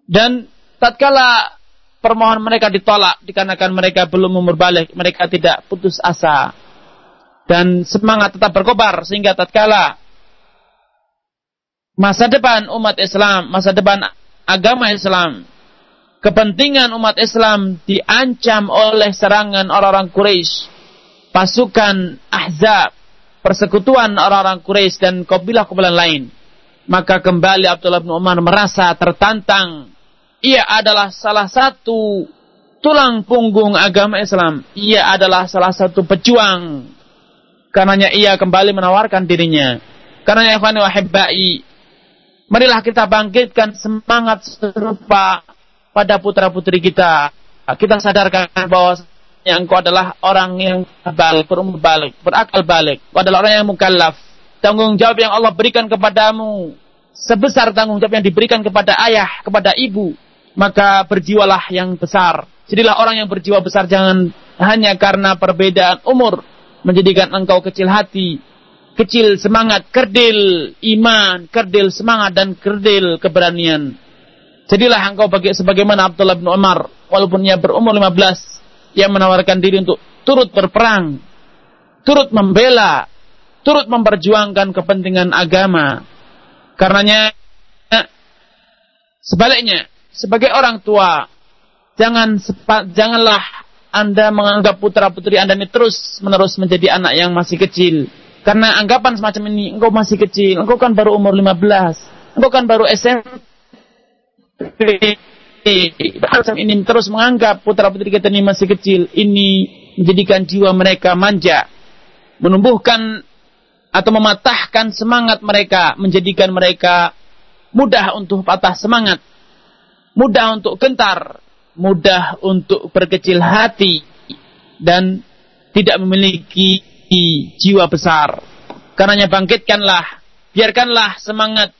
Dan tatkala permohonan mereka ditolak dikarenakan mereka belum umur balik, mereka tidak putus asa dan semangat tetap berkobar sehingga tatkala masa depan umat Islam, masa depan agama Islam, kepentingan umat Islam diancam oleh serangan orang-orang Quraisy, pasukan Ahzab, persekutuan orang-orang Quraisy dan kabilah-kabilah lain. Maka kembali Abdullah bin Umar merasa tertantang. Ia adalah salah satu tulang punggung agama Islam. Ia adalah salah satu pejuang. Karenanya ia kembali menawarkan dirinya. Karenanya ikhwani wahibbai, marilah kita bangkitkan semangat serupa pada putra-putri kita. Kita sadarkan bahwa yang engkau adalah orang yang balik, berumur balik, berakal balik. Kau adalah orang yang mukallaf. Tanggung jawab yang Allah berikan kepadamu sebesar tanggung jawab yang diberikan kepada ayah, kepada ibu, maka berjiwalah yang besar. Jadilah orang yang berjiwa besar jangan hanya karena perbedaan umur menjadikan engkau kecil hati, kecil semangat, kerdil iman, kerdil semangat dan kerdil keberanian. Jadilah engkau bagi sebagaimana Abdullah bin Umar walaupun ia berumur 15 yang menawarkan diri untuk turut berperang, turut membela, turut memperjuangkan kepentingan agama. Karenanya sebaliknya sebagai orang tua jangan janganlah Anda menganggap putra-putri Anda ini terus menerus menjadi anak yang masih kecil. Karena anggapan semacam ini, engkau masih kecil, engkau kan baru umur 15, engkau kan baru SMP. Macam ini terus menganggap putra-putri kita ini masih kecil, ini menjadikan jiwa mereka manja, menumbuhkan atau mematahkan semangat mereka, menjadikan mereka mudah untuk patah semangat, mudah untuk gentar, mudah untuk berkecil hati dan tidak memiliki jiwa besar. Karenanya bangkitkanlah, biarkanlah semangat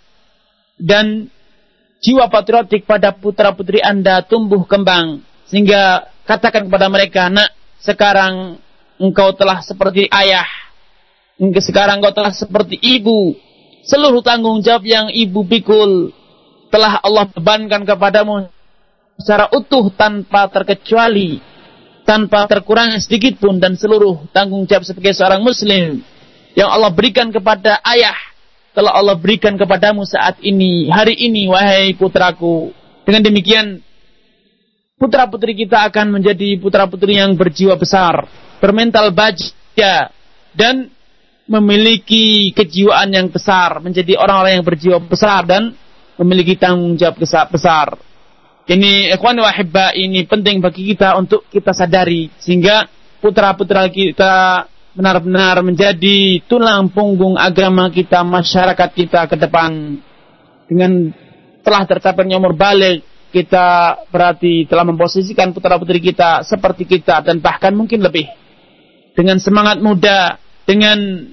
dan jiwa patriotik pada putra-putri Anda tumbuh kembang sehingga katakan kepada mereka, "Nak, sekarang engkau telah seperti ayah. Sekarang engkau telah seperti ibu. Seluruh tanggung jawab yang ibu pikul telah Allah bebankan kepadamu secara utuh tanpa terkecuali, tanpa terkurang sedikit pun dan seluruh tanggung jawab sebagai seorang muslim yang Allah berikan kepada ayah telah Allah berikan kepadamu saat ini, hari ini wahai putraku. Dengan demikian putra-putri kita akan menjadi putra-putri yang berjiwa besar, bermental baja dan memiliki kejiwaan yang besar, menjadi orang-orang yang berjiwa besar dan memiliki tanggung jawab besar. Ini ikhwan wahibba ini penting bagi kita untuk kita sadari sehingga putra-putra kita benar-benar menjadi tulang punggung agama kita, masyarakat kita ke depan dengan telah tercapainya umur balik kita berarti telah memposisikan putra-putri kita seperti kita dan bahkan mungkin lebih dengan semangat muda, dengan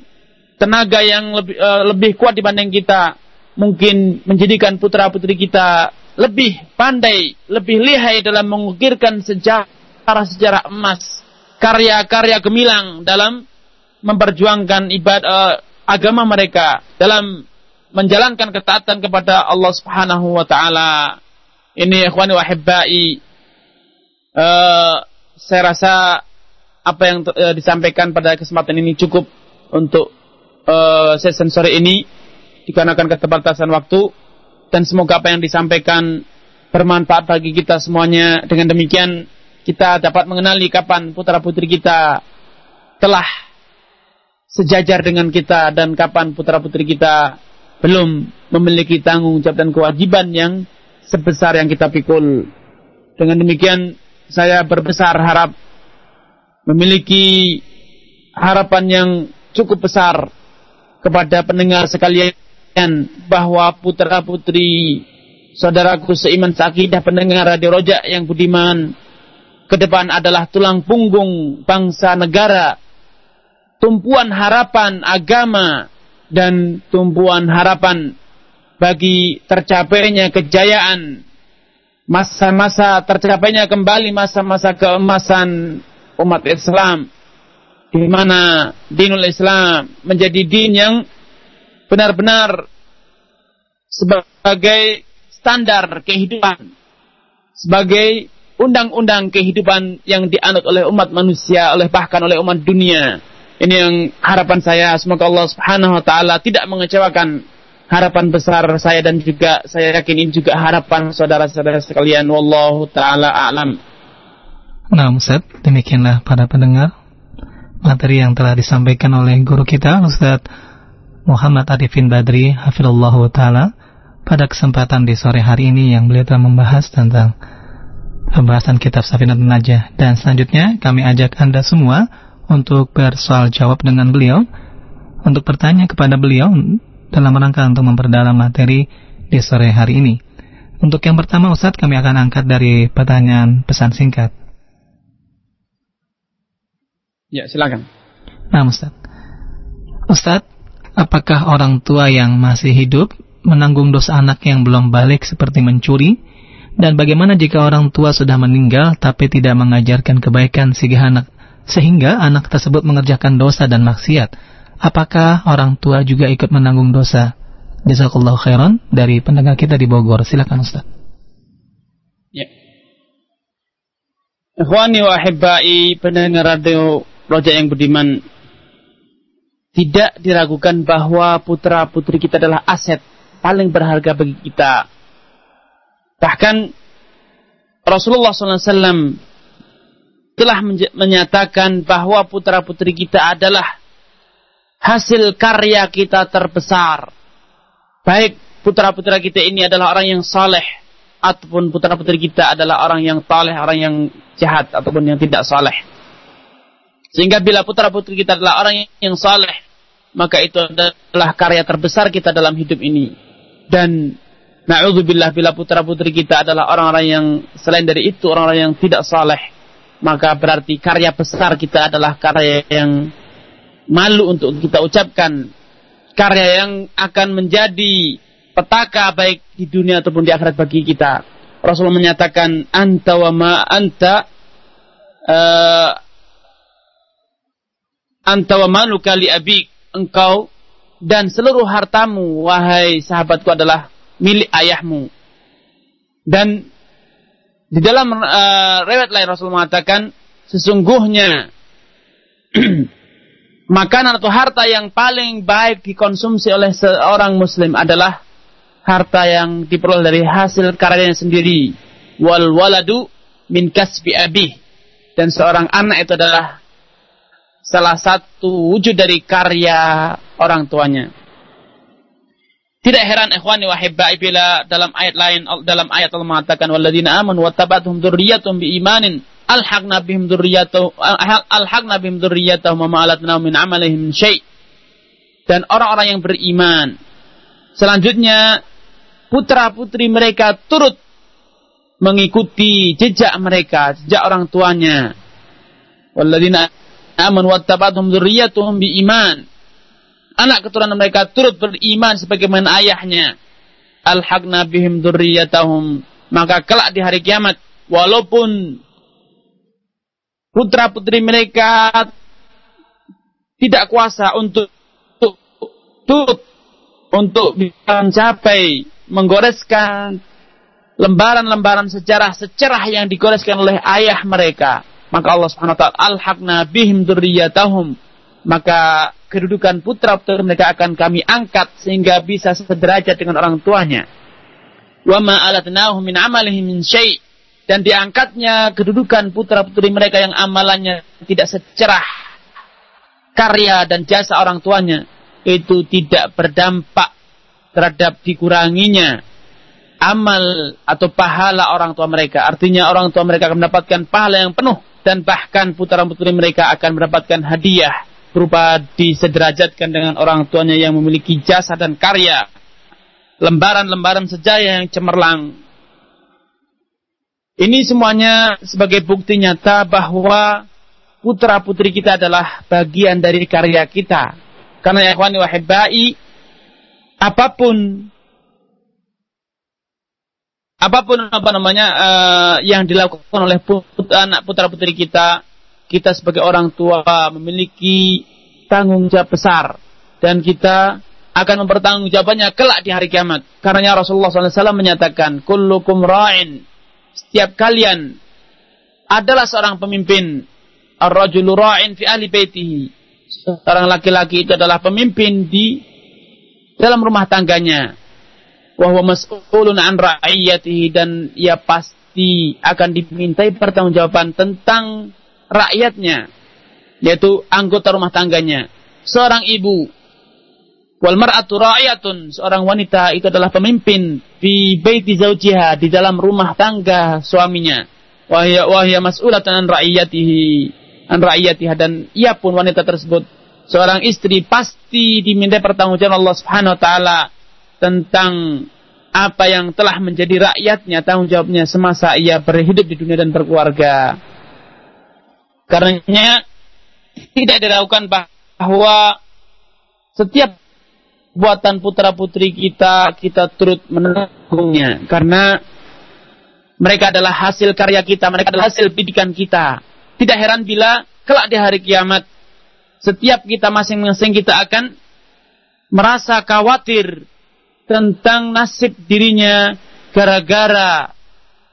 tenaga yang lebih, uh, lebih kuat dibanding kita, mungkin menjadikan putra-putri kita lebih pandai, lebih lihai dalam mengukirkan sejarah-sejarah emas, karya-karya gemilang dalam memperjuangkan ibadah uh, agama mereka, dalam menjalankan ketaatan kepada Allah Subhanahu wa taala. Ini ikhwani wa hibbai uh, saya rasa apa yang uh, disampaikan pada kesempatan ini cukup untuk uh, sesi sore ini dikarenakan keterbatasan waktu dan semoga apa yang disampaikan bermanfaat bagi kita semuanya. Dengan demikian kita dapat mengenali kapan putra-putri kita telah sejajar dengan kita dan kapan putra-putri kita belum memiliki tanggung jawab dan kewajiban yang sebesar yang kita pikul. Dengan demikian saya berbesar harap memiliki harapan yang cukup besar kepada pendengar sekalian bahwa putra-putri saudaraku seiman seakidah pendengar Radio Rojak yang budiman ke depan adalah tulang punggung bangsa negara, tumpuan harapan agama dan tumpuan harapan bagi tercapainya kejayaan masa-masa tercapainya kembali masa-masa keemasan umat Islam di mana dinul Islam menjadi din yang benar-benar sebagai standar kehidupan, sebagai undang-undang kehidupan yang dianut oleh umat manusia, oleh bahkan oleh umat dunia. Ini yang harapan saya, semoga Allah Subhanahu wa taala tidak mengecewakan harapan besar saya dan juga saya yakin ini juga harapan saudara-saudara sekalian. Wallahu taala a'lam. Nah, Ustaz, demikianlah para pendengar materi yang telah disampaikan oleh guru kita Ustaz Muhammad Arifin Badri Hafirullah Ta'ala pada kesempatan di sore hari ini yang beliau telah membahas tentang pembahasan kitab Safinat Najah dan selanjutnya kami ajak Anda semua untuk bersoal jawab dengan beliau untuk bertanya kepada beliau dalam rangka untuk memperdalam materi di sore hari ini. Untuk yang pertama Ustadz kami akan angkat dari pertanyaan pesan singkat. Ya, silakan. Nah, Ustadz. Ustadz, apakah orang tua yang masih hidup menanggung dosa anak yang belum balik seperti mencuri? Dan bagaimana jika orang tua sudah meninggal tapi tidak mengajarkan kebaikan sehingga anak sehingga anak tersebut mengerjakan dosa dan maksiat? Apakah orang tua juga ikut menanggung dosa? Jazakallahu khairan dari pendengar kita di Bogor. Silakan Ustaz. Ya. Ikhwani wa ahibbai pendengar radio Roja yang budiman tidak diragukan bahwa putra putri kita adalah aset paling berharga bagi kita Bahkan Rasulullah SAW telah menyatakan bahwa putra-putri kita adalah hasil karya kita terbesar. Baik putra-putra kita ini adalah orang yang saleh ataupun putra-putri kita adalah orang yang taleh, orang yang jahat ataupun yang tidak saleh. Sehingga bila putra-putri kita adalah orang yang saleh, maka itu adalah karya terbesar kita dalam hidup ini. Dan Na'udzubillah bila putra-putri kita adalah orang-orang yang selain dari itu orang-orang yang tidak saleh, maka berarti karya besar kita adalah karya yang malu untuk kita ucapkan, karya yang akan menjadi petaka baik di dunia ataupun di akhirat bagi kita. Rasulullah menyatakan anta wa ma anta uh, anta wa maluka li abik engkau dan seluruh hartamu wahai sahabatku adalah milik ayahmu. Dan di dalam uh, riwayat lain Rasul mengatakan sesungguhnya makanan atau harta yang paling baik dikonsumsi oleh seorang muslim adalah harta yang diperoleh dari hasil karyanya sendiri. Wal waladu min kasbi abih. Dan seorang anak itu adalah salah satu wujud dari karya orang tuanya. Tidak heran ikhwani wa hibbai bila dalam ayat lain dalam ayat Allah mengatakan walladzina amanu wattaba'tuhum dzurriyyatuhum biimanin alhaqna bihim dzurriyyatuhum alhaqna bihim dzurriyyatuhum wa ma alatnahum min amalihim syai' dan orang-orang yang beriman selanjutnya putra-putri mereka turut mengikuti jejak mereka jejak orang tuanya walladzina amanu wattaba'tuhum dzurriyyatuhum biiman anak keturunan mereka turut beriman sebagaimana ayahnya. Al-haqna bihim dzurriyyatahum. Maka kelak di hari kiamat walaupun putra putri mereka tidak kuasa untuk turut untuk mencapai menggoreskan lembaran-lembaran sejarah secerah yang digoreskan oleh ayah mereka maka Allah Subhanahu wa taala alhaqna bihim dzurriyyatahum maka kedudukan putra putri mereka akan kami angkat sehingga bisa sederajat dengan orang tuanya. Wa ma alatnahu min amalihim min syai' dan diangkatnya kedudukan putra putri mereka yang amalannya tidak secerah karya dan jasa orang tuanya itu tidak berdampak terhadap dikuranginya amal atau pahala orang tua mereka. Artinya orang tua mereka akan mendapatkan pahala yang penuh dan bahkan putra putri mereka akan mendapatkan hadiah berupa disederajatkan dengan orang tuanya yang memiliki jasa dan karya, lembaran-lembaran sejarah yang cemerlang. Ini semuanya sebagai bukti nyata bahwa putra-putri kita adalah bagian dari karya kita. Karena ya ikhwani wahibai, apa pun apa pun apa namanya uh, yang dilakukan oleh put, anak putra putri kita kita sebagai orang tua memiliki tanggung jawab besar dan kita akan mempertanggungjawabnya kelak di hari kiamat. Karena Rasulullah SAW menyatakan, "Kullukum ra'in." Setiap kalian adalah seorang pemimpin. Ar-rajulu ra'in fi ahli baitihi. Seorang laki-laki itu adalah pemimpin di dalam rumah tangganya. Wa huwa mas'ulun an ra'iyatihi dan ia pasti akan dimintai pertanggungjawaban tentang rakyatnya, yaitu anggota rumah tangganya. Seorang ibu, Wal mar'atu ra'iyatun, seorang wanita itu adalah pemimpin di baiti zaujiha, di dalam rumah tangga suaminya. Wahya wahya mas'ulatan an ra'iyatihi, an ra'iyatiha dan ia pun wanita tersebut seorang istri pasti diminta pertanggungjawaban Allah Subhanahu wa taala tentang apa yang telah menjadi rakyatnya tanggung jawabnya semasa ia berhidup di dunia dan berkeluarga. Karenanya tidak dilakukan bahwa setiap buatan putra putri kita kita turut menanggungnya karena mereka adalah hasil karya kita, mereka adalah hasil pendidikan kita. Tidak heran bila kelak di hari kiamat setiap kita masing-masing kita akan merasa khawatir tentang nasib dirinya gara-gara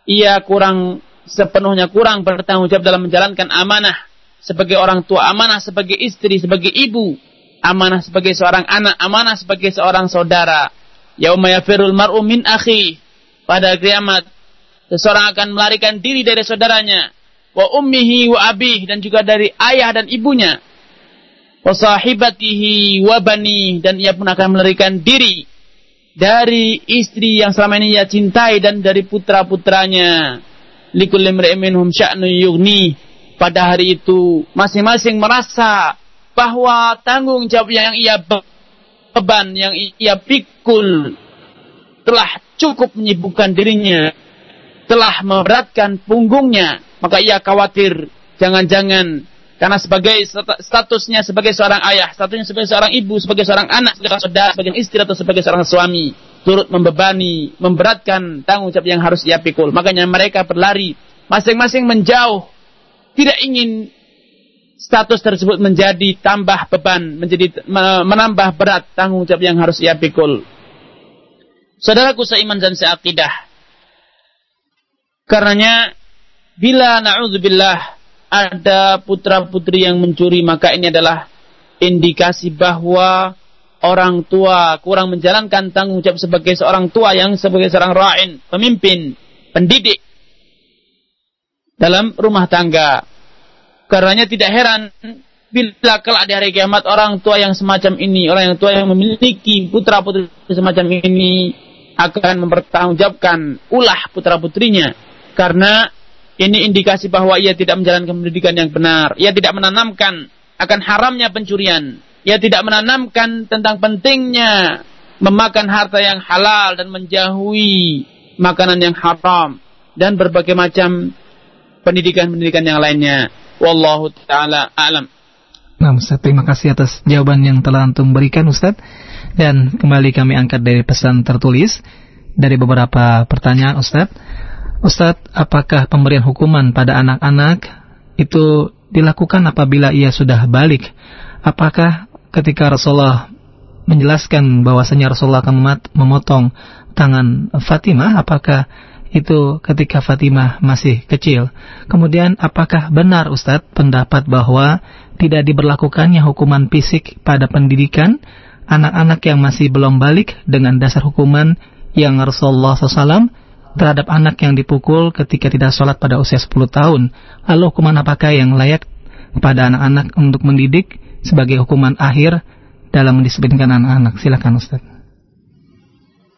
ia kurang sepenuhnya kurang bertanggung jawab dalam menjalankan amanah sebagai orang tua, amanah sebagai istri, sebagai ibu, amanah sebagai seorang anak, amanah sebagai seorang saudara. Yauma yafirul mar'u min akhi. Pada kiamat seseorang akan melarikan diri dari saudaranya, wa ummihi wa abih dan juga dari ayah dan ibunya. Wa sahibatihi wa bani dan ia pun akan melarikan diri dari istri yang selama ini ia cintai dan dari putra-putranya. Likul minhum sya'nu yughni. Pada hari itu masing-masing merasa bahwa tanggung jawab yang ia beban yang ia pikul telah cukup menyibukkan dirinya, telah memberatkan punggungnya, maka ia khawatir jangan-jangan karena sebagai statusnya sebagai seorang ayah, statusnya sebagai seorang ibu, sebagai seorang anak, sebagai saudara, sebagai istri atau sebagai seorang suami, turut membebani, memberatkan tanggung jawab yang harus ia pikul. Makanya mereka berlari, masing-masing menjauh, tidak ingin status tersebut menjadi tambah beban, menjadi menambah berat tanggung jawab yang harus ia pikul. Saudaraku seiman dan seakidah. Karenanya bila na'udzubillah ada putra-putri yang mencuri, maka ini adalah indikasi bahwa orang tua kurang menjalankan tanggung jawab sebagai seorang tua yang sebagai seorang ra'in, pemimpin, pendidik dalam rumah tangga. Karenanya tidak heran bila kelak di hari kiamat orang tua yang semacam ini, orang yang tua yang memiliki putra-putri semacam ini akan mempertanggungjawabkan ulah putra-putrinya karena ini indikasi bahwa ia tidak menjalankan pendidikan yang benar. Ia tidak menanamkan akan haramnya pencurian. Ia tidak menanamkan tentang pentingnya memakan harta yang halal dan menjauhi makanan yang haram dan berbagai macam pendidikan-pendidikan yang lainnya. Wallahu taala alam. Nah, Ustaz, terima kasih atas jawaban yang telah antum berikan, Ustaz. Dan kembali kami angkat dari pesan tertulis dari beberapa pertanyaan, Ustaz. Ustadz, apakah pemberian hukuman pada anak-anak itu dilakukan apabila ia sudah balik? Apakah ketika Rasulullah menjelaskan bahwasanya Rasulullah akan memotong tangan Fatimah, apakah itu ketika Fatimah masih kecil? Kemudian apakah benar Ustadz pendapat bahwa tidak diberlakukannya hukuman fisik pada pendidikan anak-anak yang masih belum balik dengan dasar hukuman yang Rasulullah SAW terhadap anak yang dipukul ketika tidak sholat pada usia 10 tahun. Lalu hukuman apakah yang layak pada anak-anak untuk mendidik sebagai hukuman akhir dalam mendisiplinkan anak-anak? Silakan Ustaz.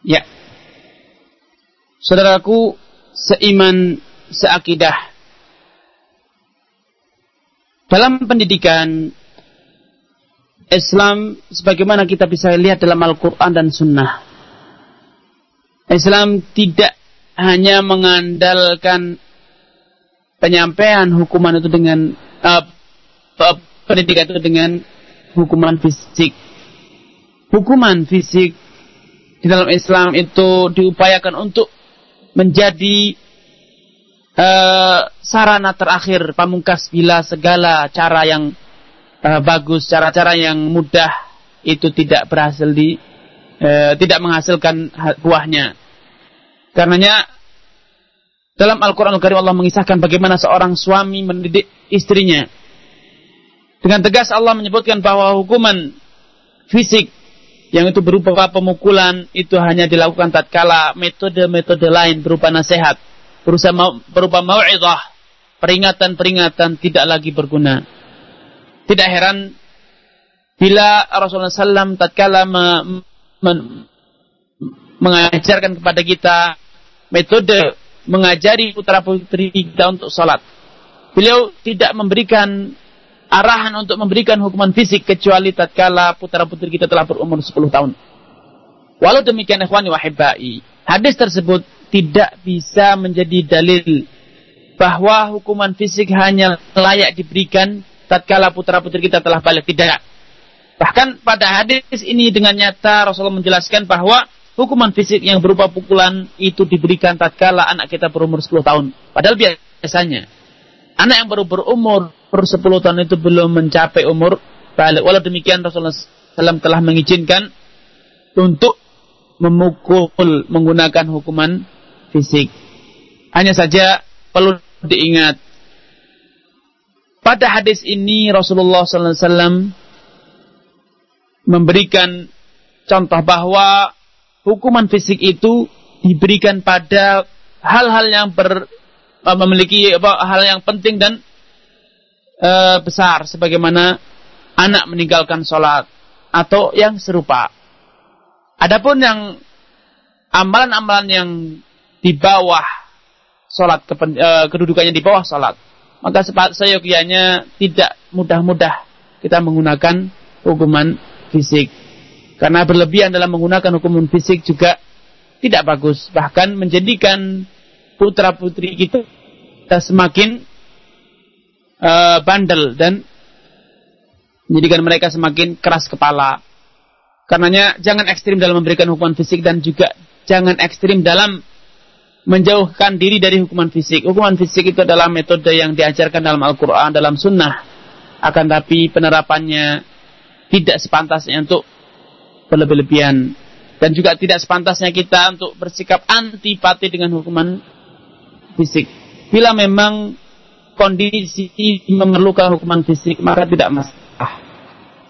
Ya. Saudaraku seiman seakidah. Dalam pendidikan Islam sebagaimana kita bisa lihat dalam Al-Quran dan Sunnah. Islam tidak hanya mengandalkan penyampaian hukuman itu dengan uh, pendidikan itu dengan hukuman fisik. Hukuman fisik di dalam Islam itu diupayakan untuk menjadi uh, sarana terakhir pamungkas bila segala cara yang uh, bagus, cara-cara yang mudah itu tidak berhasil di uh, tidak menghasilkan buahnya. Karenanya dalam Al-Quran Al-Karim Allah mengisahkan bagaimana seorang suami mendidik istrinya. Dengan tegas Allah menyebutkan bahwa hukuman fisik yang itu berupa pemukulan itu hanya dilakukan tatkala metode-metode lain berupa nasihat, berupa mau'izah, peringatan-peringatan tidak lagi berguna. Tidak heran Bila Rasulullah SAW tatkala me, me, mengajarkan kepada kita metode mengajari putra putri kita untuk sholat. Beliau tidak memberikan arahan untuk memberikan hukuman fisik kecuali tatkala putra putri kita telah berumur 10 tahun. Walau demikian ikhwani wahibai, hadis tersebut tidak bisa menjadi dalil bahwa hukuman fisik hanya layak diberikan tatkala putra putri kita telah balik tidak. Bahkan pada hadis ini dengan nyata Rasulullah menjelaskan bahwa hukuman fisik yang berupa pukulan itu diberikan tatkala anak kita berumur 10 tahun. Padahal biasanya anak yang baru berumur per 10 tahun itu belum mencapai umur balik. Walau demikian Rasulullah SAW telah mengizinkan untuk memukul menggunakan hukuman fisik. Hanya saja perlu diingat pada hadis ini Rasulullah SAW memberikan contoh bahwa hukuman fisik itu diberikan pada hal-hal yang ber, memiliki apa, hal yang penting dan e, besar sebagaimana anak meninggalkan sholat atau yang serupa. Adapun yang amalan-amalan yang di bawah sholat e, kedudukannya di bawah sholat maka seyogianya tidak mudah-mudah kita menggunakan hukuman fisik. Karena berlebihan dalam menggunakan hukuman fisik juga tidak bagus. Bahkan menjadikan putra-putri kita semakin uh, bandel dan menjadikan mereka semakin keras kepala. Karenanya jangan ekstrim dalam memberikan hukuman fisik dan juga jangan ekstrim dalam menjauhkan diri dari hukuman fisik. Hukuman fisik itu adalah metode yang diajarkan dalam Al-Quran, dalam Sunnah. Akan tapi penerapannya tidak sepantasnya untuk berlebih-lebihan dan juga tidak sepantasnya kita untuk bersikap antipati dengan hukuman fisik. Bila memang kondisi memerlukan hukuman fisik, maka tidak masalah.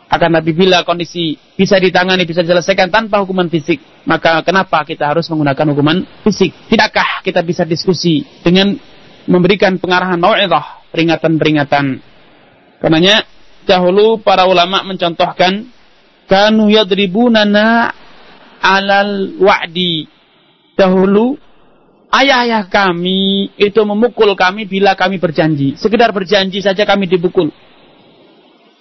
Akan tapi bila kondisi bisa ditangani, bisa diselesaikan tanpa hukuman fisik, maka kenapa kita harus menggunakan hukuman fisik? Tidakkah kita bisa diskusi dengan memberikan pengarahan mau'idah, peringatan-peringatan? Karenanya dahulu para ulama mencontohkan kanu yadribunana alal wa'di. Dahulu ayah-ayah kami itu memukul kami bila kami berjanji. Sekedar berjanji saja kami dipukul.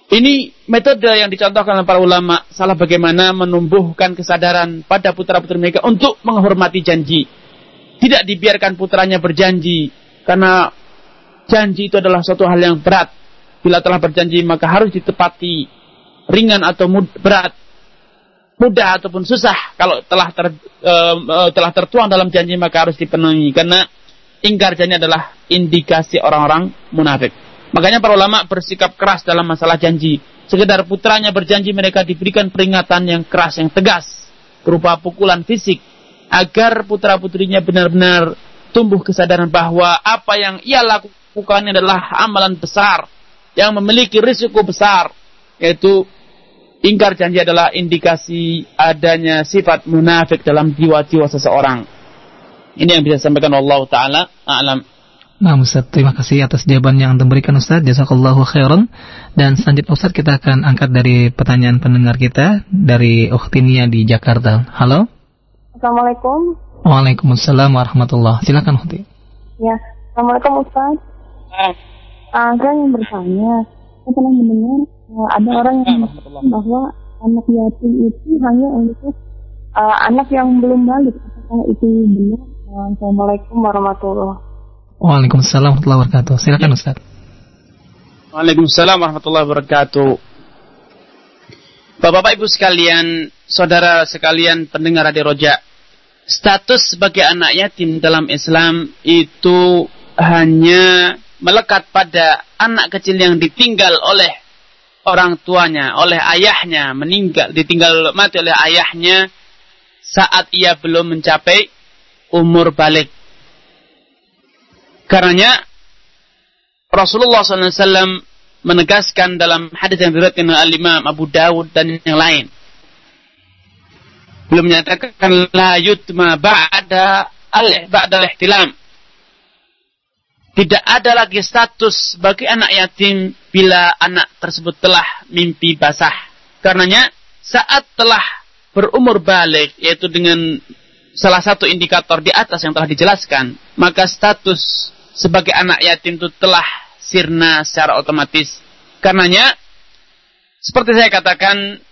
Ini metode yang dicontohkan oleh para ulama salah bagaimana menumbuhkan kesadaran pada putra-putri mereka untuk menghormati janji. Tidak dibiarkan putranya berjanji karena janji itu adalah suatu hal yang berat bila telah berjanji maka harus ditepati ringan atau mud, berat mudah ataupun susah kalau telah ter, uh, telah tertuang dalam janji maka harus dipenuhi. Karena ingkar janji adalah indikasi orang-orang munafik. Makanya para ulama bersikap keras dalam masalah janji. Sekedar putranya berjanji mereka diberikan peringatan yang keras yang tegas berupa pukulan fisik agar putra putrinya benar-benar tumbuh kesadaran bahwa apa yang ia lakukan adalah amalan besar yang memiliki risiko besar yaitu ingkar janji adalah indikasi adanya sifat munafik dalam jiwa-jiwa seseorang. Ini yang bisa sampaikan Allah taala alam. Nah Ustaz, terima kasih atas jawaban yang diberikan Ustaz. Jazakallahu khairan. Dan selanjutnya Ustaz kita akan angkat dari pertanyaan pendengar kita dari Uktinia di Jakarta. Halo. Assalamualaikum. Waalaikumsalam warahmatullah. Silakan Ukti. Ya, Assalamualaikum Ustaz. Ah uh, saya ingin bertanya, saya pernah mendengar uh, ada orang yang mengatakan bahwa anak yatim itu hanya untuk uh, anak yang belum balik. Apakah itu benar? Assalamualaikum warahmatullahi wabarakatuh. Waalaikumsalam warahmatullahi wabarakatuh. Silakan Ustaz. Waalaikumsalam warahmatullahi wabarakatuh. Bapak-bapak Ibu sekalian, saudara sekalian pendengar Radio Roja, status sebagai anak yatim dalam Islam itu hanya melekat pada anak kecil yang ditinggal oleh orang tuanya, oleh ayahnya, meninggal, ditinggal mati oleh ayahnya saat ia belum mencapai umur balik. Karenanya Rasulullah SAW menegaskan dalam hadis yang diriwayatkan oleh Imam Abu Dawud dan yang lain. Belum menyatakan la yutma ba'da al ba'da al-ihtilam tidak ada lagi status bagi anak yatim bila anak tersebut telah mimpi basah. Karenanya saat telah berumur balik yaitu dengan salah satu indikator di atas yang telah dijelaskan, maka status sebagai anak yatim itu telah sirna secara otomatis. Karenanya seperti saya katakan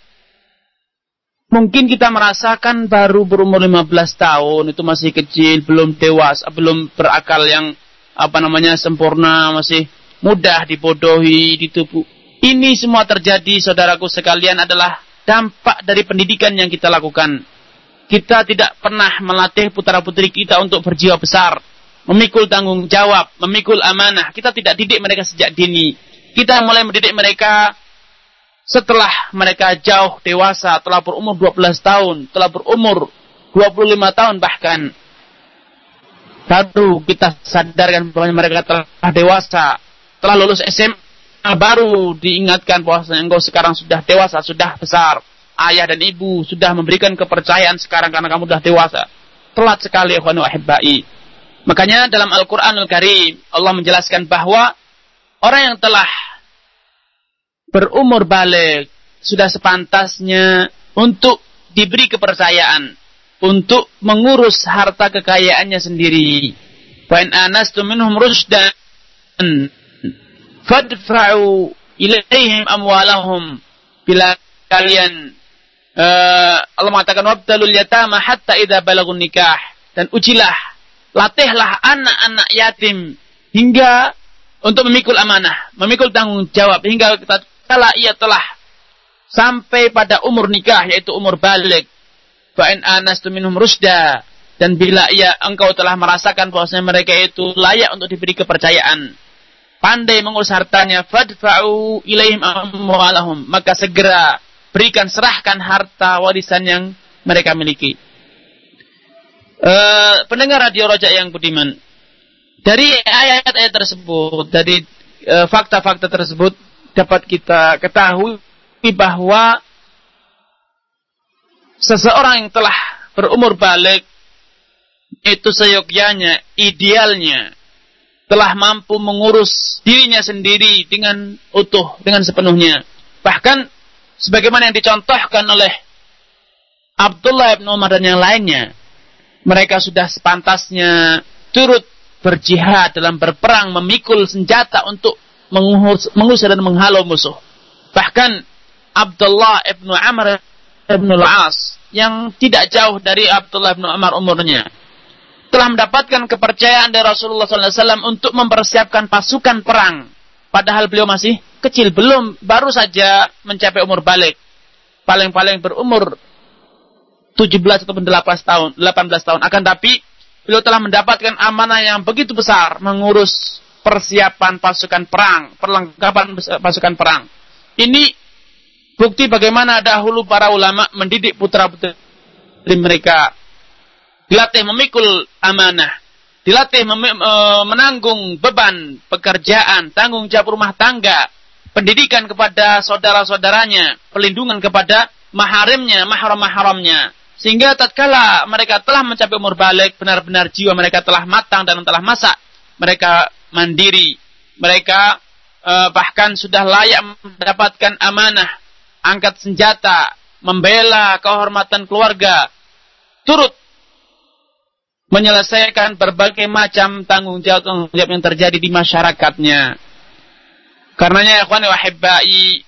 mungkin kita merasakan baru berumur 15 tahun itu masih kecil, belum dewasa, belum berakal yang apa namanya sempurna, masih mudah dibodohi, ditubuh. Ini semua terjadi saudaraku sekalian adalah dampak dari pendidikan yang kita lakukan. Kita tidak pernah melatih putra-putri kita untuk berjiwa besar, memikul tanggung jawab, memikul amanah. Kita tidak didik mereka sejak dini. Kita mulai mendidik mereka setelah mereka jauh dewasa, telah berumur 12 tahun, telah berumur 25 tahun bahkan. Baru kita sadarkan bahwa mereka telah dewasa, telah lulus SMA, baru diingatkan bahwa engkau sekarang sudah dewasa, sudah besar. Ayah dan ibu sudah memberikan kepercayaan sekarang karena kamu sudah dewasa. Telat sekali ikhwan ahibbai. Makanya dalam Al-Qur'anul Karim Allah menjelaskan bahwa orang yang telah berumur balik sudah sepantasnya untuk diberi kepercayaan untuk mengurus harta kekayaannya sendiri. Wa in anastu minhum rushdan fadfa'u ilaihim amwalahum bila kalian uh, Allah mengatakan wabtalul yatama hatta idza balagun nikah dan ujilah latihlah anak-anak yatim hingga untuk memikul amanah, memikul tanggung jawab hingga kala ia telah sampai pada umur nikah yaitu umur balik. Fa in anastu minhum rusda dan bila ia engkau telah merasakan bahwasanya mereka itu layak untuk diberi kepercayaan. Pandai mengurus hartanya, fadfa'u ilaihim amwalahum, maka segera berikan serahkan harta warisan yang mereka miliki. Uh, pendengar radio Rojak yang budiman, dari ayat-ayat tersebut, dari eh, fakta-fakta uh, tersebut dapat kita ketahui bahwa seseorang yang telah berumur balik itu seyogyanya, idealnya telah mampu mengurus dirinya sendiri dengan utuh, dengan sepenuhnya. Bahkan sebagaimana yang dicontohkan oleh Abdullah bin Umar dan yang lainnya, mereka sudah sepantasnya turut berjihad dalam berperang, memikul senjata untuk mengusir dan menghalau musuh. Bahkan Abdullah bin Amr bin Al-As yang tidak jauh dari Abdullah bin Umar umurnya telah mendapatkan kepercayaan dari Rasulullah SAW untuk mempersiapkan pasukan perang. Padahal beliau masih kecil, belum baru saja mencapai umur balik. Paling-paling berumur 17 atau 18 tahun, 18 tahun. Akan tapi beliau telah mendapatkan amanah yang begitu besar mengurus persiapan pasukan perang, perlengkapan pasukan perang. Ini bukti bagaimana dahulu para ulama mendidik putra-putri mereka dilatih memikul amanah, dilatih mem menanggung beban pekerjaan, tanggung jawab rumah tangga, pendidikan kepada saudara-saudaranya, pelindungan kepada maharimnya, mahram-mahramnya. Sehingga tatkala mereka telah mencapai umur balik, benar-benar jiwa mereka telah matang dan telah masak. Mereka mandiri, mereka uh, bahkan sudah layak mendapatkan amanah, angkat senjata, membela kehormatan keluarga, turut menyelesaikan berbagai macam tanggung jawab, yang terjadi di masyarakatnya. Karenanya ikhwan wahibbai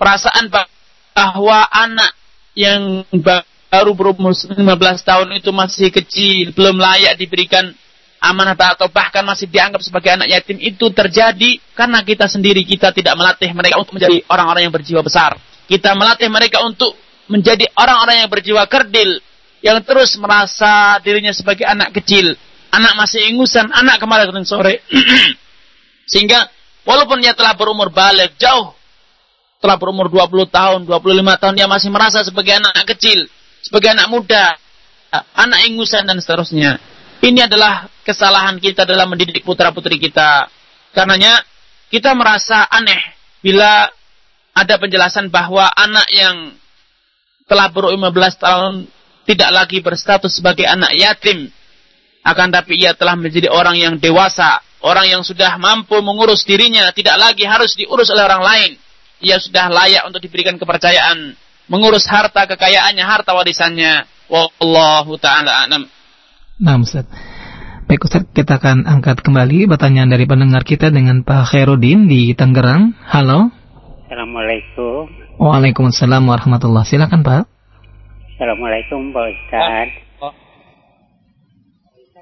perasaan bahwa anak yang baru berumur 15 tahun itu masih kecil, belum layak diberikan amanah atau bahkan masih dianggap sebagai anak yatim itu terjadi karena kita sendiri kita tidak melatih mereka untuk menjadi orang-orang yang berjiwa besar. Kita melatih mereka untuk menjadi orang-orang yang berjiwa kerdil, yang terus merasa dirinya sebagai anak kecil, anak masih ingusan, anak kemarin sore. Sehingga walaupun dia telah berumur balik jauh, telah berumur 20 tahun, 25 tahun, dia masih merasa sebagai anak kecil, sebagai anak muda, anak ingusan dan seterusnya. Ini adalah kesalahan kita dalam mendidik putra-putri kita. Karenanya kita merasa aneh bila ada penjelasan bahwa anak yang telah berumur 15 tahun tidak lagi berstatus sebagai anak yatim. Akan tapi ia telah menjadi orang yang dewasa, orang yang sudah mampu mengurus dirinya, tidak lagi harus diurus oleh orang lain. ia sudah layak untuk diberikan kepercayaan mengurus harta kekayaannya, harta warisannya. Wallahu taala a'lam. Nah, Ustaz. Baik Ustaz, kita akan angkat kembali pertanyaan dari pendengar kita dengan Pak Khairuddin di Tangerang. Halo. Assalamualaikum. Waalaikumsalam warahmatullah. Silakan Pak. Assalamualaikum Pak Ustaz. Oh.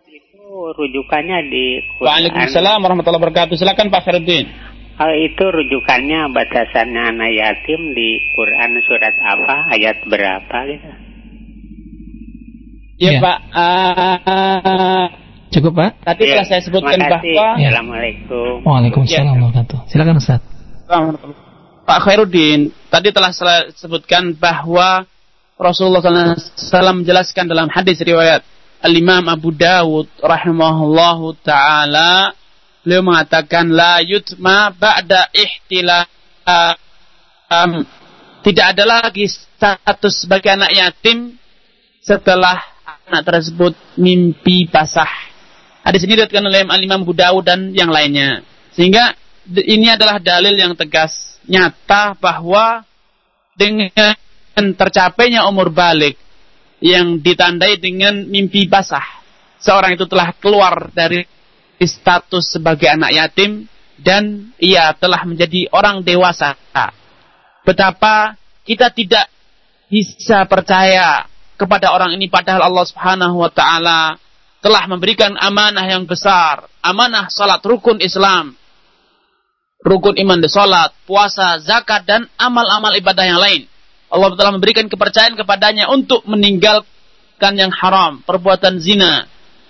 itu rujukannya di Quran. Waalaikumsalam warahmatullahi wabarakatuh. Silakan Pak Khairuddin. Hal itu rujukannya batasannya anak yatim di Quran surat apa, ayat berapa gitu? Iya ya. Pak. Uh, Cukup Pak. Tadi ya. telah saya sebutkan bahwa. Ya. Assalamualaikum. Waalaikumsalam warahmatullahi wabarakatuh. Silakan Ustaz. Pak Khairuddin, tadi telah sebutkan bahwa Rasulullah SAW menjelaskan dalam hadis riwayat Al-Imam Abu Dawud rahimahullahu taala beliau mengatakan la yutma ba'da ihtilam tidak ada lagi status sebagai anak yatim setelah anak tersebut mimpi basah. Hadis ini diriwayatkan oleh Al-Imam Abu Dawud dan yang lainnya. Sehingga ini adalah dalil yang tegas nyata bahwa dengan tercapainya umur balik yang ditandai dengan mimpi basah seorang itu telah keluar dari status sebagai anak yatim dan ia telah menjadi orang dewasa. Betapa kita tidak bisa percaya kepada orang ini padahal Allah Subhanahu wa taala telah memberikan amanah yang besar, amanah salat rukun Islam, rukun iman di salat, puasa, zakat dan amal-amal ibadah yang lain. Allah telah memberikan kepercayaan kepadanya untuk meninggalkan yang haram, perbuatan zina,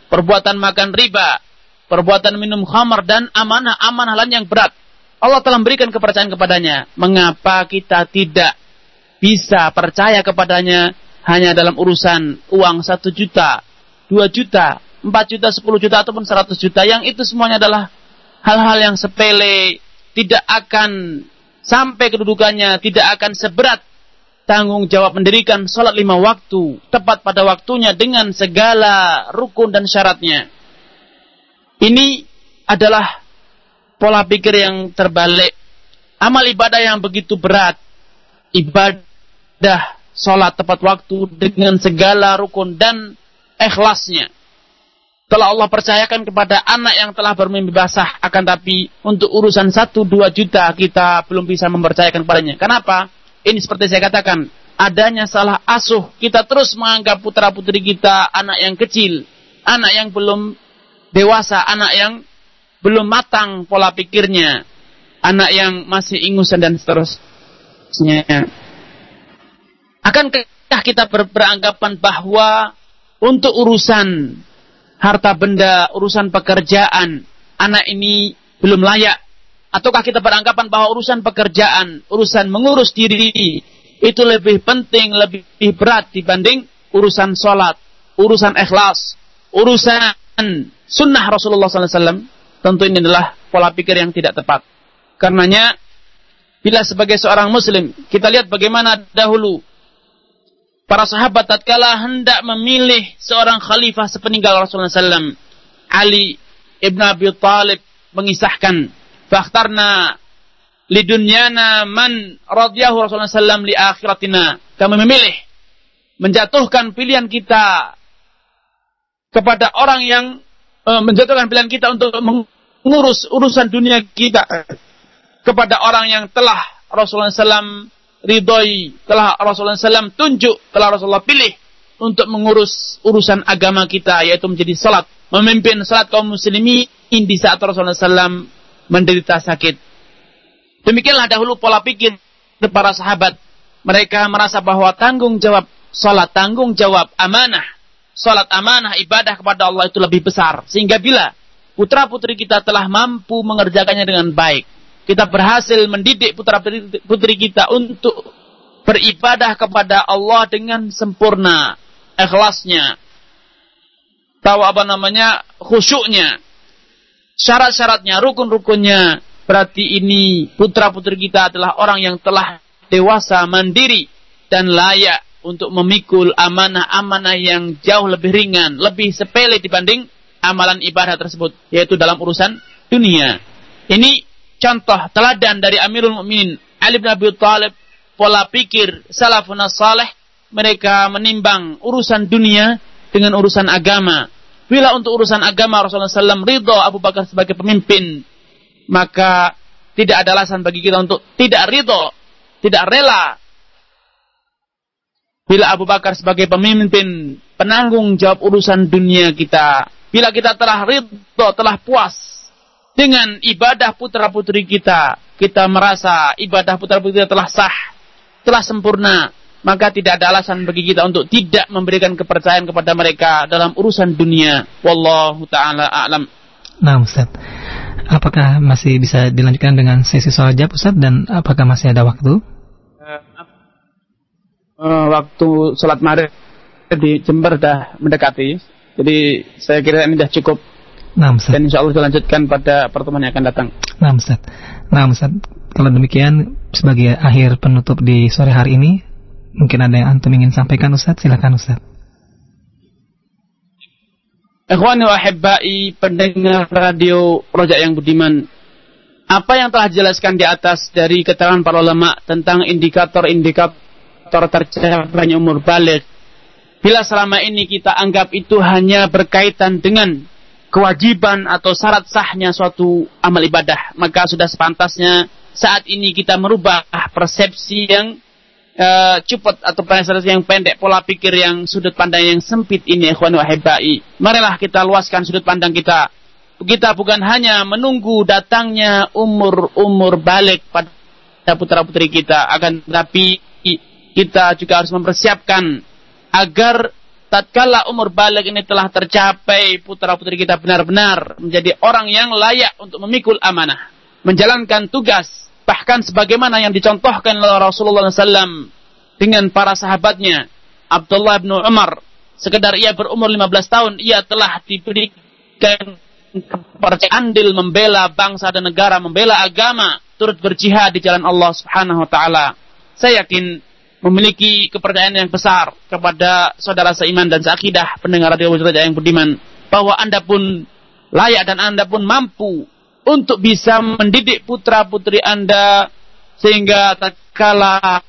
perbuatan makan riba, perbuatan minum khamar dan amanah-amanah lain yang berat. Allah telah memberikan kepercayaan kepadanya. Mengapa kita tidak bisa percaya kepadanya hanya dalam urusan uang satu juta, dua juta, empat juta, sepuluh juta ataupun seratus juta yang itu semuanya adalah hal-hal yang sepele tidak akan sampai kedudukannya, tidak akan seberat tanggung jawab mendirikan sholat lima waktu tepat pada waktunya dengan segala rukun dan syaratnya. Ini adalah pola pikir yang terbalik. Amal ibadah yang begitu berat, ibadah sholat tepat waktu dengan segala rukun dan ikhlasnya telah Allah percayakan kepada anak yang telah bermimpi basah akan tapi untuk urusan 1 2 juta kita belum bisa mempercayakan kepadanya. Kenapa? Ini seperti saya katakan, adanya salah asuh. Kita terus menganggap putra-putri kita anak yang kecil, anak yang belum dewasa, anak yang belum matang pola pikirnya, anak yang masih ingusan dan seterusnya. Akankah kita ber beranggapan bahwa untuk urusan harta benda, urusan pekerjaan, anak ini belum layak. Ataukah kita beranggapan bahwa urusan pekerjaan, urusan mengurus diri, itu lebih penting, lebih berat dibanding urusan sholat, urusan ikhlas, urusan sunnah Rasulullah SAW. Tentu ini adalah pola pikir yang tidak tepat. Karenanya, bila sebagai seorang muslim, kita lihat bagaimana dahulu para sahabat tatkala hendak memilih seorang khalifah sepeninggal Rasulullah SAW. Ali ibn Abi Talib mengisahkan, "Fakhtarna lidunyana man radhiyahu Rasulullah SAW li akhiratina." Kami memilih menjatuhkan pilihan kita kepada orang yang uh, menjatuhkan pilihan kita untuk mengurus urusan dunia kita kepada orang yang telah Rasulullah SAW ridhoi, telah Rasulullah SAW tunjuk, telah Rasulullah pilih untuk mengurus urusan agama kita, yaitu menjadi salat, memimpin salat kaum muslimin di saat Rasulullah SAW menderita sakit. Demikianlah dahulu pola pikir para sahabat. Mereka merasa bahwa tanggung jawab salat, tanggung jawab amanah, salat amanah, ibadah kepada Allah itu lebih besar. Sehingga bila putra-putri kita telah mampu mengerjakannya dengan baik, kita berhasil mendidik putra putri kita untuk beribadah kepada Allah dengan sempurna, ikhlasnya, tahu apa namanya, khusyuknya, syarat-syaratnya, rukun-rukunnya, berarti ini putra putri kita adalah orang yang telah dewasa, mandiri, dan layak untuk memikul amanah-amanah yang jauh lebih ringan, lebih sepele dibanding amalan ibadah tersebut, yaitu dalam urusan dunia. Ini contoh teladan dari Amirul Mukminin Ali bin Abi Thalib, pola pikir salafun saleh, mereka menimbang urusan dunia dengan urusan agama. Bila untuk urusan agama Rasulullah SAW ridho Abu Bakar sebagai pemimpin, maka tidak ada alasan bagi kita untuk tidak ridho, tidak rela. Bila Abu Bakar sebagai pemimpin, penanggung jawab urusan dunia kita. Bila kita telah ridho, telah puas dengan ibadah putra putri kita, kita merasa ibadah putra putri kita telah sah, telah sempurna, maka tidak ada alasan bagi kita untuk tidak memberikan kepercayaan kepada mereka dalam urusan dunia. Wallahu taala a'lam. Nah, Ustaz. Apakah masih bisa dilanjutkan dengan sesi soal jawab Ustaz dan apakah masih ada waktu? Uh, waktu sholat maghrib di Jember dah mendekati. Jadi saya kira ini sudah cukup Nah, Ustaz. Dan insya Allah dilanjutkan pada pertemuan yang akan datang. Nah, Ustaz. Nah, Ustaz. Kalau demikian, sebagai akhir penutup di sore hari ini, mungkin ada yang antum ingin sampaikan, Ustaz? Silakan, Ustaz. Ikhwani wa ahibbai, pendengar radio Rojak yang Budiman. Apa yang telah dijelaskan di atas dari keterangan para ulama tentang indikator-indikator tercapainya umur balik. Bila selama ini kita anggap itu hanya berkaitan dengan kewajiban atau syarat sahnya suatu amal ibadah, maka sudah sepantasnya saat ini kita merubah persepsi yang uh, cepat atau persepsi yang pendek, pola pikir yang sudut pandang yang sempit ini, ikhwan wahibai. Marilah kita luaskan sudut pandang kita. Kita bukan hanya menunggu datangnya umur-umur balik pada putra putri kita, akan tetapi kita juga harus mempersiapkan agar tatkala umur balik ini telah tercapai, putra-putri kita benar-benar menjadi orang yang layak untuk memikul amanah, menjalankan tugas, bahkan sebagaimana yang dicontohkan oleh Rasulullah SAW dengan para sahabatnya, Abdullah bin Umar, sekedar ia berumur 15 tahun, ia telah diberikan kepercayaan andil membela bangsa dan negara, membela agama, turut berjihad di jalan Allah Subhanahu wa taala. Saya yakin memiliki kepercayaan yang besar kepada saudara seiman dan seakidah pendengar radio Wujud yang budiman bahwa Anda pun layak dan Anda pun mampu untuk bisa mendidik putra-putri Anda sehingga tak kala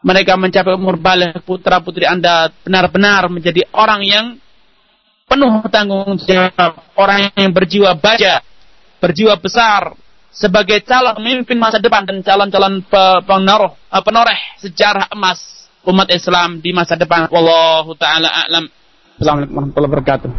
mereka mencapai umur balik putra-putri Anda benar-benar menjadi orang yang penuh tanggung jawab, orang yang berjiwa baja, berjiwa besar, sebagai calon pemimpin masa depan dan calon-calon penoreh, penoreh sejarah emas umat Islam di masa depan. Wallahu taala a'lam. Assalamualaikum warahmatullahi wabarakatuh.